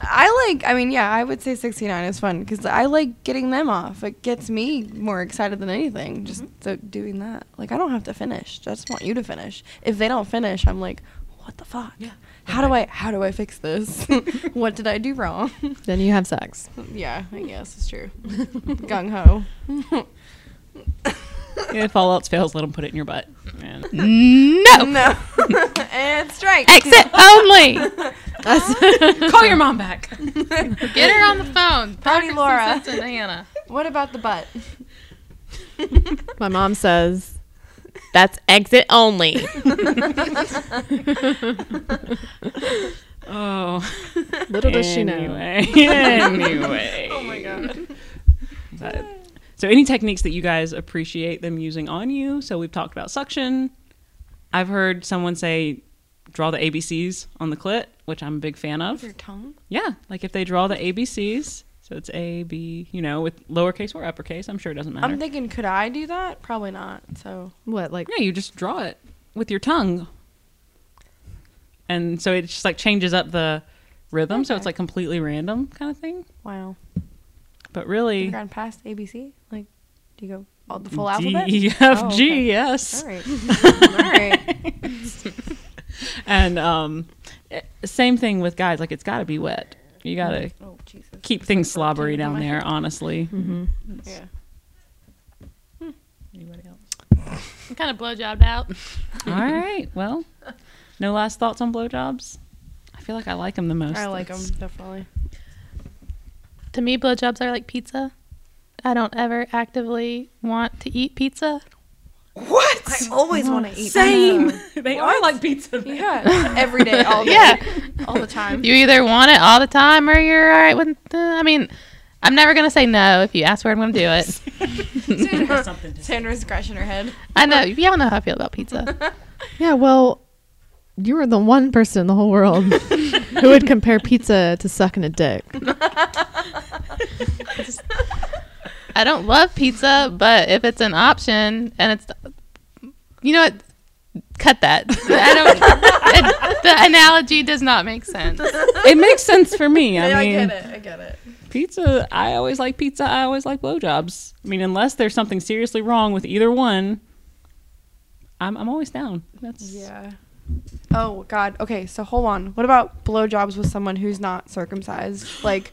I like, I mean, yeah, I would say 69 is fun because I like getting them off. It gets me more excited than anything, just mm-hmm. so doing that. Like, I don't have to finish. I just want you to finish. If they don't finish, I'm like, what the fuck? Yeah. How do I, how do I fix this? what did I do wrong? Then you have sex. yeah, I guess it's true. Gung ho. If all else fails, let them put it in your butt. And No. No. and strike. Exit only. call your mom back. Get her on the phone. Party Laura. And Hannah. What about the butt? My mom says that's exit only. Oh. Little does she know. Anyway. anyway. Oh my god. But- so, any techniques that you guys appreciate them using on you? So, we've talked about suction. I've heard someone say draw the ABCs on the clit, which I'm a big fan of. Your tongue? Yeah, like if they draw the ABCs, so it's A, B, you know, with lowercase or uppercase. I'm sure it doesn't matter. I'm thinking, could I do that? Probably not. So What, like yeah, you just draw it with your tongue, and so it just like changes up the rhythm, so it's like completely random kind of thing. wow. But really, you gone past ABC? Like, do you go all the full alphabet? D, E, F, Oh, G, okay. yes. All right. all right. And um, eh, same thing with guys. Like it's got to be wet. You got to Oh Jesus. keep things slobbery down there. Honestly. mm-hmm. Yeah. Anybody else? I'm kind of blowjobbed out. All right. Well, no last thoughts on blowjobs. I feel like I like them the most. I like them definitely. To me, blowjobs are like pizza. I don't ever actively want to eat pizza. What? I always want to eat. Same. pizza. they are like pizza. then. Yeah. Every day, all day. Yeah. All the time. You either want it all the time or you're all right with. Uh, I mean, I'm never gonna say no if you ask where I'm gonna do it. Sandra has something to say. Sandra's scratching her head. I know. Y'all know how I feel about pizza. Yeah, well, you were the one person in the whole world who would compare pizza to sucking a dick. I don't love pizza, but if it's an option and it's, you know what, cut that. I don't. it, the analogy does not make sense. It makes sense for me. I mean, I get it. I get it. pizza. I always like pizza. I always like blowjobs. I mean, unless there's something seriously wrong with either one, I'm I'm always down. That's Yeah. Oh God. Okay. So hold on. What about blowjobs with someone who's not circumcised? Like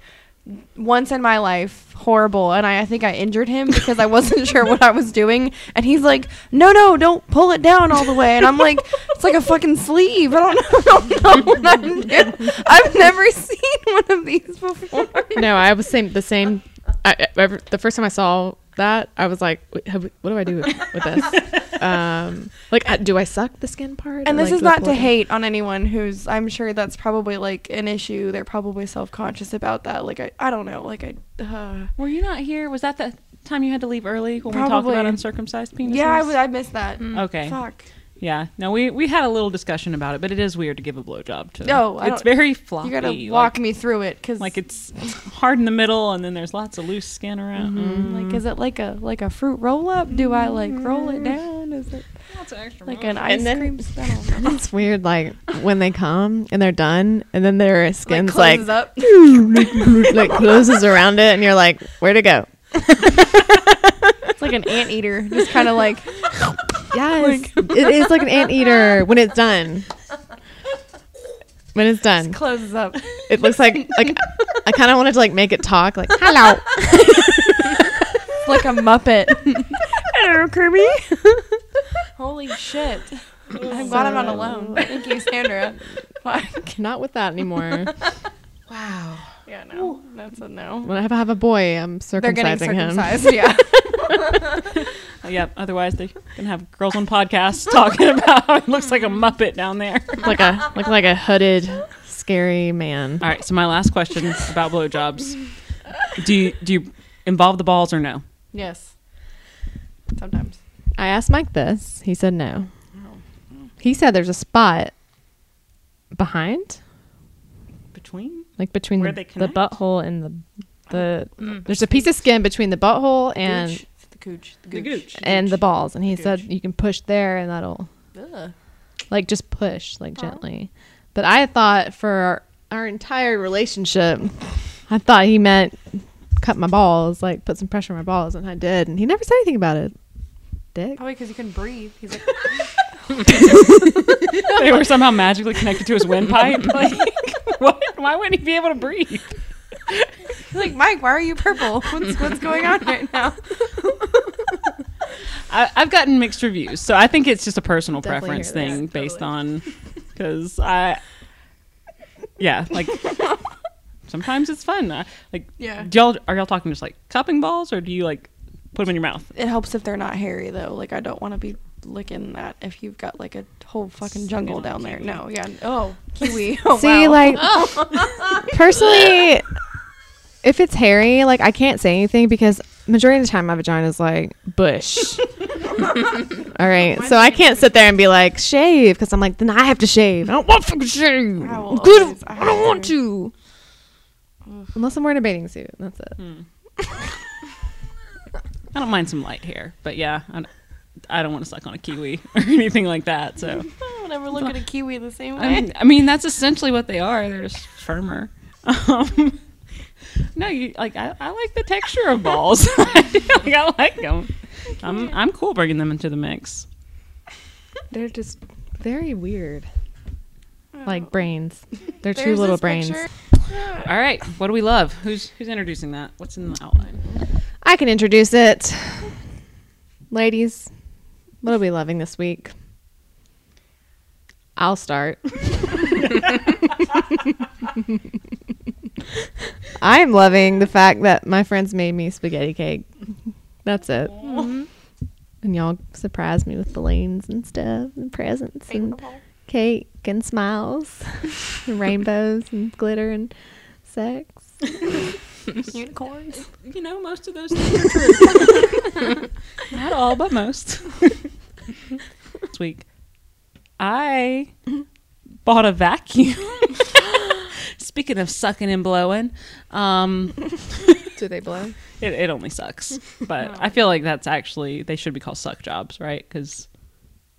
once in my life, horrible. And I, I think I injured him because I wasn't sure what I was doing. And he's like, "No, no, don't pull it down all the way." And I'm like, "It's like a fucking sleeve. I don't know, don't know what I'm doing. I've never seen one of these before." No, I was same the same. I, I- the first time I saw that, I was like, have, "What do I do with, with this?" um, like, do I suck the skin part? And or, this like, is not to hate on anyone who's I'm sure that's probably like an issue. They're probably self-conscious about that. Like I I don't know. Like I uh, Were you not here? Was that the time you had to leave early when we talked Probably. about uncircumcised penises? Yeah, I, w- I missed that. Okay. Fuck. Yeah. No, we we had a little discussion about it, but it is weird to give a blowjob to. No, I it's don't- very floppy. You gotta like- walk me through it, cause Like it's hard in the middle, and then there's lots of loose skin around. Mm, like is it like a like a fruit roll up? Do I like roll it down? Is it Lots extra like an ice then- cream? I don't know. It's weird, like when they come and they're done, and then their skin's like, closes up. like closes around it, and you're like, "Where'd it go?" It's like an anteater, just kind of like Yes, it is like an anteater when it's done. when it's done, Closes up. it looks like like I kind of wanted to like make it talk like hello. It's like a Muppet. Hello, Kirby. Holy shit. Oh, I'm glad I'm not alone. Thank you, Sandra. Fuck. Not with that anymore. Yeah, no. That's a no. When I have, have a boy, I'm circumcising They're getting circumcising him. circumcised. Yeah. Yep. Otherwise, they can have girls on podcasts talking about how he looks like a muppet down there. like a like like a hooded, scary man. All right. So my last question is about blowjobs: Do you do you involve the balls or no? yes. Sometimes. I asked Mike this. He said no. Oh, oh. He said there's a spot behind, Between? Like between Where the, they the butthole and the the. Mm. There's a piece of skin between the butthole and Gooch. the gooch. The The gooch. gooch. and the balls, and he said you can push there and that'll Ugh. like just push like gently. But I thought for our, our entire relationship, I thought he meant cut my balls, like put some pressure on my balls, and I did, and he never said anything about it. Dick. Probably because he couldn't breathe. He's like, they were somehow magically connected to his windpipe. Like, what? Why wouldn't he be able to breathe? he's like, Mike, why are you purple? What's what's going on right now? I, I've gotten mixed reviews, so I think it's just a personal Definitely preference hear that. thing based on because I, yeah, like sometimes it's fun. Uh, like, Yeah. do y'all are y'all talking just like cupping balls, or do you like put them in your mouth? It helps if they're not hairy though. Like I don't want to be licking that if you've got like a whole fucking jungle on down there. kiwi. No, yeah. Oh, kiwi. Oh, See, wow. like personally, if it's hairy, like I can't say anything because majority of the time my vagina is like bush. All right, so I can't sit there and be like shave because I'm like then I have to shave. I don't want to fucking shave. I will I'm good. always- I I don't want to. to. Unless I'm wearing a bathing suit, that's it. Hmm. I don't mind some light hair, but yeah, I, I don't want to suck on a kiwi or anything like that. So I don't ever look at a kiwi the same I way. mean, I mean that's essentially what they are. They're just firmer. Um, no, you like I, I like the texture of balls. like, I like them. I'm I'm cool bringing them into the mix. They're just very weird. Like brains. They're two little brains. picture. All right, what do we love? Who's who's introducing that? What's in the outline? I can introduce it. Ladies, what are we loving this week? I'll start. I'm loving the fact that my friends made me spaghetti cake. That's it. Mm-hmm. And y'all surprised me with balloons and stuff and presents and cake and smiles and rainbows and glitter and sex. Unicorns. You know, most of those things are true. Not all, but most. this week, I bought a vacuum. Speaking of sucking and blowing, um, Do they blow? it, it only sucks. But I feel like that's actually they should be called suck jobs, right? Because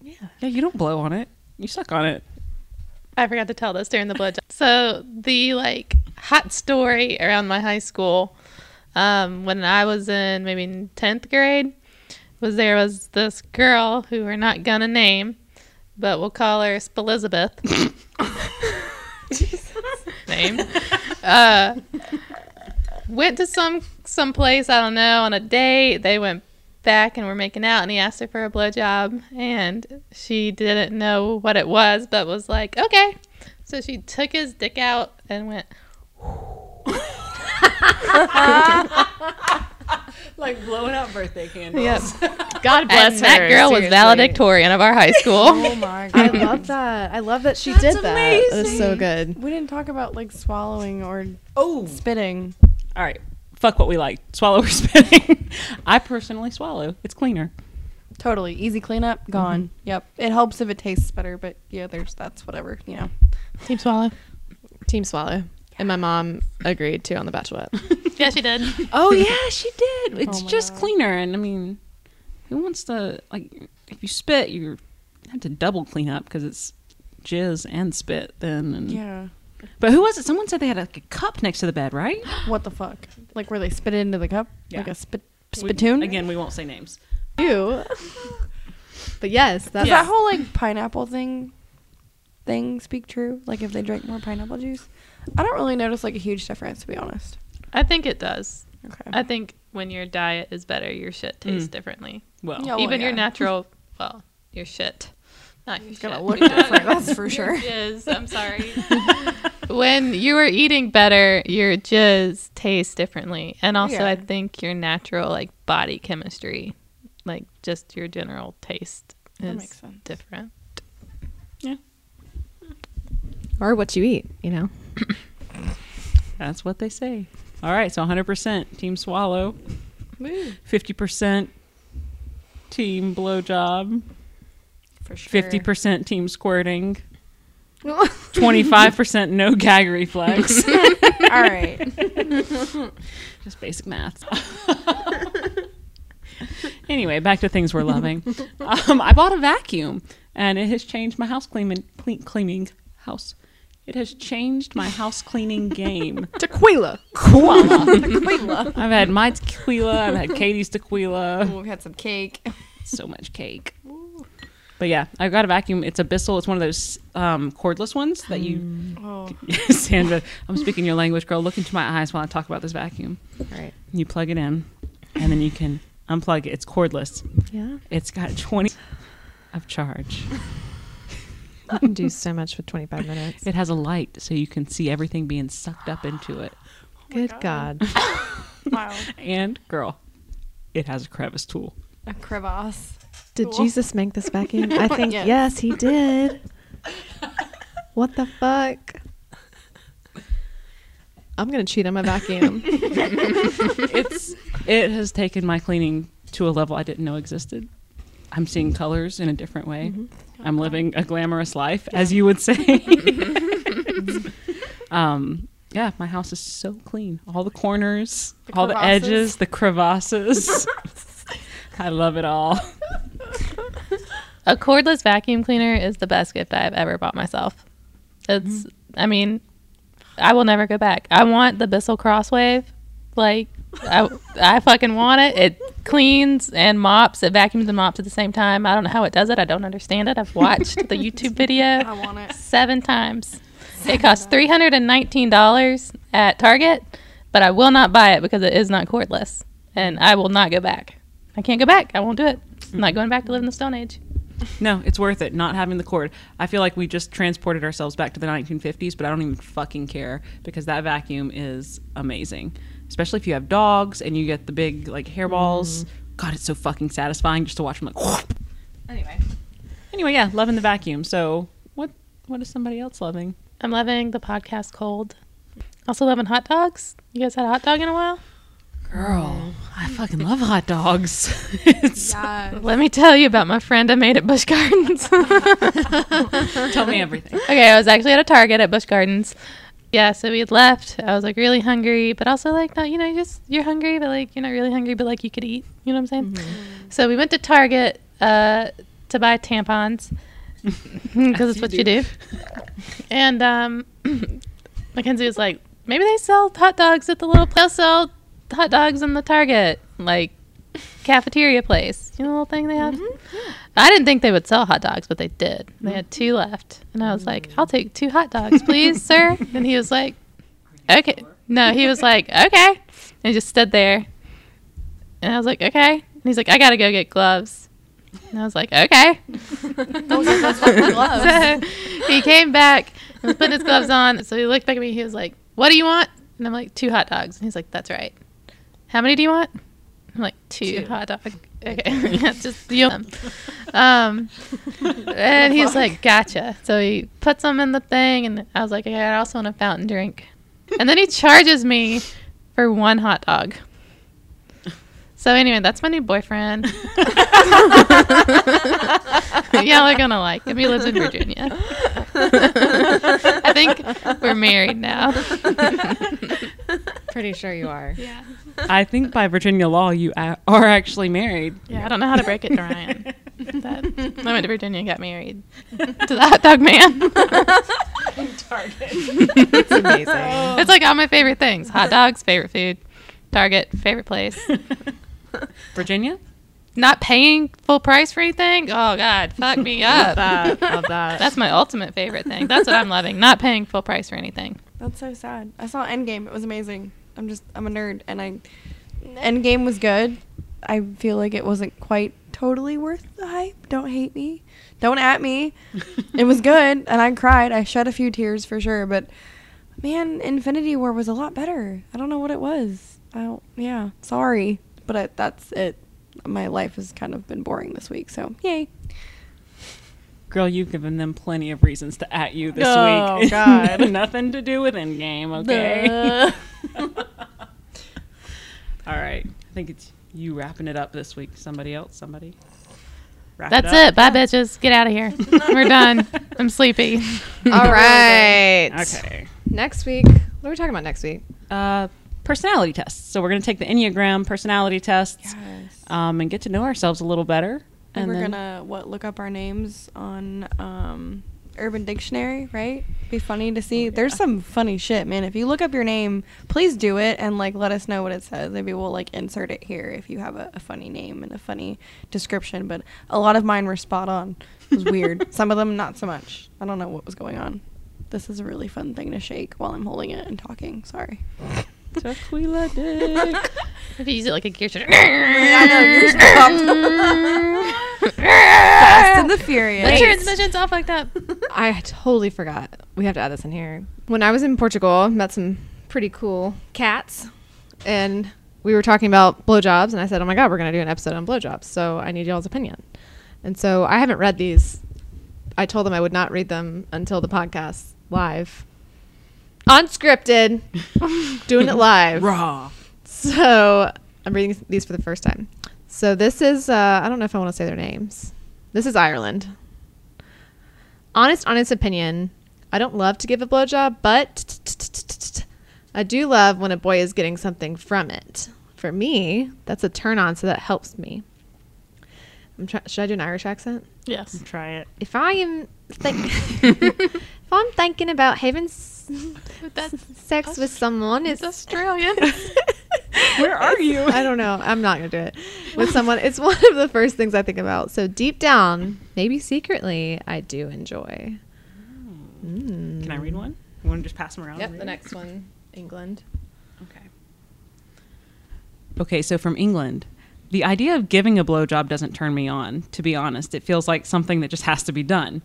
yeah, yeah, you don't blow on it, you suck on it. I forgot to tell this during the blood. So the like hot story around my high school, um, when I was in maybe tenth grade, was there was this girl who we're not gonna name, but we'll call her Elizabeth. name. Uh, went to some some place I don't know on a date. They went back and we're making out, and he asked her for a blowjob, and she didn't know what it was, but was like, okay. So she took his dick out and went. Like blowing out birthday candles. Yep. God bless and that girl was valedictorian of our high school. Oh my god. I love that. I love that she did that. That is so good. we didn't talk about like swallowing or Oh, spitting. all right. Fuck what we like. Swallow or spitting. I personally swallow. It's cleaner. Totally. Easy cleanup, mm-hmm. gone. Yep. It helps if it tastes better, but yeah, there's that's whatever, you know. Team Swallow. Team Swallow. And my mom agreed too on the Bachelorette. Yeah, she did. Oh yeah, she did. It's Oh just God. cleaner, and I mean, who wants to like? If you spit, you have to double clean up because it's jizz and spit. Then, and, Yeah. But who was it? Someone said they had like a cup next to the bed, right? What the fuck? Like where they spit it into the cup? Yeah. Like a spit We- spittoon? again, we won't say names. Ew. But yes, that's Is that whole like pineapple thing thing speak true? Like if they drink more pineapple juice? I don't really notice like a huge difference to be honest. I think it does. Okay. I think when your diet is better, your shit tastes Mm. differently. Well, Yeah. Oh, Even your natural, well, your shit. Not your gonna look different, that's for sure. jizz, I'm sorry. when you are eating better, your jizz tastes differently. And also, Yeah. I think your natural, like, body chemistry, like, just your general taste That is makes sense. different. Yeah. Or what you eat, you know. that's what they say. All right, so 100% team swallow, 50% team blowjob, For sure. 50% team squirting, 25% no gag reflex. All right. Just basic math. anyway, back to things we're loving. Um, I bought a vacuum, and it has changed my house cleaning. Clean, cleaning house. It has changed my house cleaning game. Tequila. Tequila. I've had my tequila. I've had Katie's tequila. We've had some cake. So much cake. But yeah, I got a vacuum. It's a Bissell. It's one of those um, cordless ones that you. Oh. Sandra, I'm speaking your language, girl. Look into my eyes while I talk about this vacuum. All right. You plug it in, and then you can unplug it. It's cordless. Yeah. It's got 20 of charge. You can do so much with 25 minutes. It has a light, so you can see everything being sucked up into it. Good God. Wow. And girl, it has a crevice tool. A crevasse. Did Cool. Jesus make this vacuum? I think Yes. yes, he did. What the fuck? I'm gonna cheat on my vacuum. It's it has taken my cleaning to a level I didn't know existed. I'm seeing colors in a different way. I'm living a glamorous life, as you would say. um, yeah, my house is so clean. All the corners, The all the edges, the crevasses. I love it all. A cordless vacuum cleaner is the best gift I've ever bought myself. It's, mm-hmm. I mean, I will never go back. I want the Bissell Crosswave. Like, I, I fucking want it. It cleans and mops. It vacuums and mops at the same time. I don't know how it does it. I don't understand it. I've watched the YouTube video I want it. seven times. It costs three hundred and nineteen dollars at Target, but I will not buy it because it is not cordless, and I will not go back. I can't go back. I won't do it. I'm not going back to live in the Stone Age. No, it's worth it not having the cord. I feel like we just transported ourselves back to the 1950s, but I don't even fucking care because that vacuum is amazing. Especially if you have dogs and you get the big like hairballs. Mm-hmm. God, it's so fucking satisfying just to watch them like. Anyway. Anyway, yeah, loving the vacuum. So, what what is somebody else loving? I'm loving the podcast cold. Also loving hot dogs. You guys had a hot dog in a while? Girl, I fucking love hot dogs. it's, Yeah. Let me tell you about my friend I made at Busch Gardens. tell me everything. okay, I was actually at a Target at Busch Gardens. Yeah, so we had left. I was like really hungry, but also like not, you know, just you're hungry, but like you're not really hungry, but like you could eat. You know what I'm saying? So we went to Target uh, to buy tampons because it's you what you do. And um, Mackenzie was like, maybe they sell hot dogs at the little. They'll sell hot dogs in the Target like cafeteria place. You know the little thing they have. I didn't think they would sell hot dogs, but they did. They had two left, and I was like, "I'll take two hot dogs, please, sir." And he was like, "Okay." No, he was like, "Okay," and he just stood there. And I was like, "Okay." And he's like, "I gotta go get gloves." And I was like, "Okay." so he came back and was putting his gloves on. So he looked back at me. He was like, "What do you want?" And I'm like, two hot dogs." And he's like, "That's right." How many do you want? I'm like, two, hot dog. Okay, just them. Um, and he was like, "Gotcha." So he puts them in the thing, and I was like, "Okay, I also want a fountain drink." And then he charges me for one hot dog. So anyway, that's my new boyfriend. Y'all are gonna like him. He lives in Virginia. I think we're married now. Pretty sure you are. Yeah. I think by Virginia law, you a- are actually married. Yeah, I don't know how to break it to Ryan. But I went to Virginia and got married to the hot dog man. Target. it's amazing. it's like all my favorite things: hot dogs, favorite food, Target, favorite place. Virginia? not paying full price for anything. Oh God, fuck me up. that. Love that. That's my ultimate favorite thing. That's what I'm loving. Not paying full price for anything. That's so sad. I saw Endgame. It was amazing. I'm just I'm a nerd, and I Endgame was good. I feel like it wasn't quite totally worth the hype. Don't hate me. Don't at me. it was good, and I cried. I shed a few tears for sure. But man, Infinity War was a lot better. I don't know what it was. I don't. Yeah, sorry, but I, that's it. My life has kind of been boring this week. So yay. Girl, you've given them plenty of reasons to at you this Oh, week. God. Nothing to do with Endgame, okay? All right. I think it's you wrapping it up this week. Somebody else? Somebody? Wrap That's up? it. Bye, bitches. Get out of here. We're done. I'm sleepy. All right. Okay. Next week. What are we talking about next week? Uh, personality tests. So we're going to take the Enneagram personality tests Yes. um, and get to know ourselves a little better. And, we're then- gonna what look up our names on um, Urban Dictionary, right? Be funny to see. There's some funny shit, man. If you look up your name, please do it and like let us know what it says. Maybe we'll like insert it here if you have a, a funny name and a funny description. But a lot of mine were spot on. It was weird. some of them not so much. I don't know what was going on. This is a really fun thing to shake while I'm holding it and talking. Sorry. Tequila dick. If you use it like a gear shift. I know you're Fast and the Furious. The transmission's off like that. I totally forgot. We have to add this in here. When I was in Portugal, met some pretty cool cats, and we were talking about blowjobs, and I said, "Oh my god, we're gonna do an episode on blowjobs." So I need y'all's opinion. And so I haven't read these. I told them I would not read them until the podcast live, unscripted, doing it live. Raw. So I'm reading these for the first time. So this is uh, I don't know if I want to say their names. This is Ireland. Honest, honest opinion. I don't love to give a blowjob, but I do love when a boy is getting something from it. For me, that's a turn on, so that helps me. I'm try- should I do an Irish accent? Yes. Try it. If I am think if I'm thinking about having s- That's sex with someone, it's Australian. Where are you? I don't know. I'm not gonna do it with someone. It's one of the first things I think about. So deep down, maybe secretly, I do enjoy. Mm. Can I read one? You want to just pass them around? Yep. The next one, England. Okay. Okay, so from England, the idea of giving a blowjob doesn't turn me on, to be honest. It feels like something that just has to be done.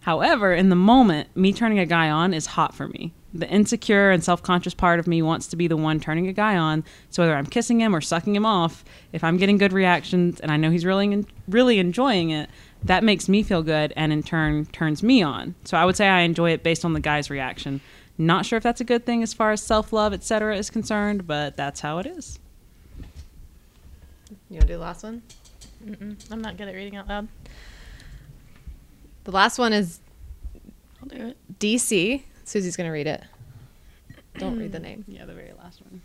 However, in the moment, me turning a guy on is hot for me. The insecure and self conscious part of me wants to be the one turning a guy on. So whether I'm kissing him or sucking him off, if I'm getting good reactions and I know he's really, really enjoying it, that makes me feel good and in turn turns me on. So I would say I enjoy it based on the guy's reaction. Not sure if that's a good thing as far as self love, etc., is concerned, but that's how it is. You want to do the last one? Mm-mm. I'm not good at reading out loud. The last one is I'll do it. DC. Suzie's gonna read it. Don't read the mm. name. Yeah, the very last one.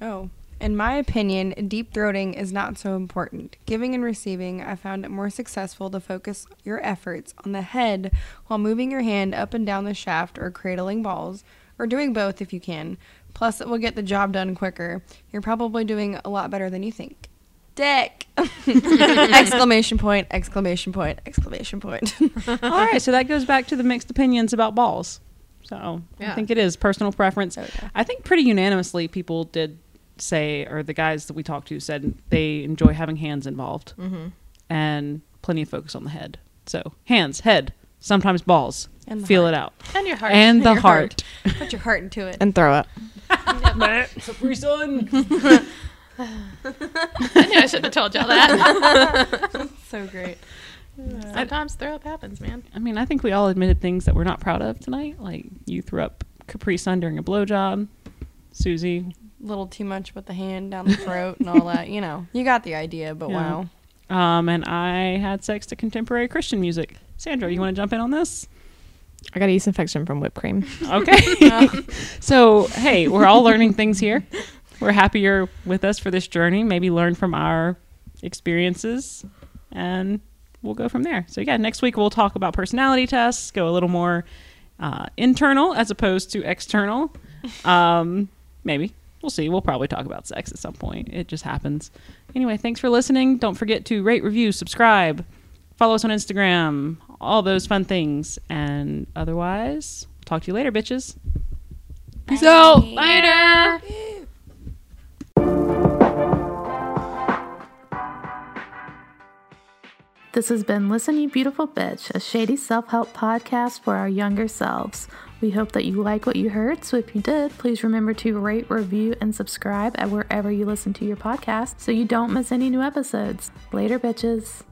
Oh. In my opinion, deep throating is not so important. Giving and receiving, I found it more successful to focus your efforts on the head while moving your hand up and down the shaft or cradling balls, or doing both if you can. Plus, it will get the job done quicker. You're probably doing a lot better than you think. Dick! exclamation point, exclamation point, exclamation point. All right, so that goes back to the mixed opinions about balls. So I think it is personal preference. Okay. I think pretty unanimously people did say, or the guys that we talked to said they enjoy having hands involved Mm-hmm. and plenty of focus on the head. So hands, head, sometimes balls. And the Feel heart. it out. And your heart. And the Your heart. Put your heart into it. And throw it. Capri Sun. I knew I shouldn't have told y'all that. So great. Sometimes throw up happens, man. I mean, I think we all admitted things that we're not proud of tonight. Like you threw up Capri Sun during a blowjob. Suzie, A little too much with the hand down the throat and all that. You know, you got the idea, but Yeah. wow. um, and I had sex to contemporary Christian music. Sandra, you want to jump in on this? I got a yeast infection from whipped cream. Okay. so, hey, we're all learning things here. We're happy you're with us for this journey. Maybe learn from our experiences and we'll go from there. So, yeah, next week we'll talk about personality tests, go a little more uh, internal as opposed to external. Um, maybe. We'll see. We'll probably talk about sex at some point. It just happens. Anyway, thanks for listening. Don't forget to rate, review, subscribe, follow us on Instagram, all those fun things. And otherwise, talk to you later, bitches. Peace out. Later. This has been Listen You Beautiful Bitch, a shady self help podcast for our younger selves. We hope that you like what you heard, so if you did, please remember to rate, review, and subscribe at wherever you listen to your podcast so you don't miss any new episodes. Later, bitches.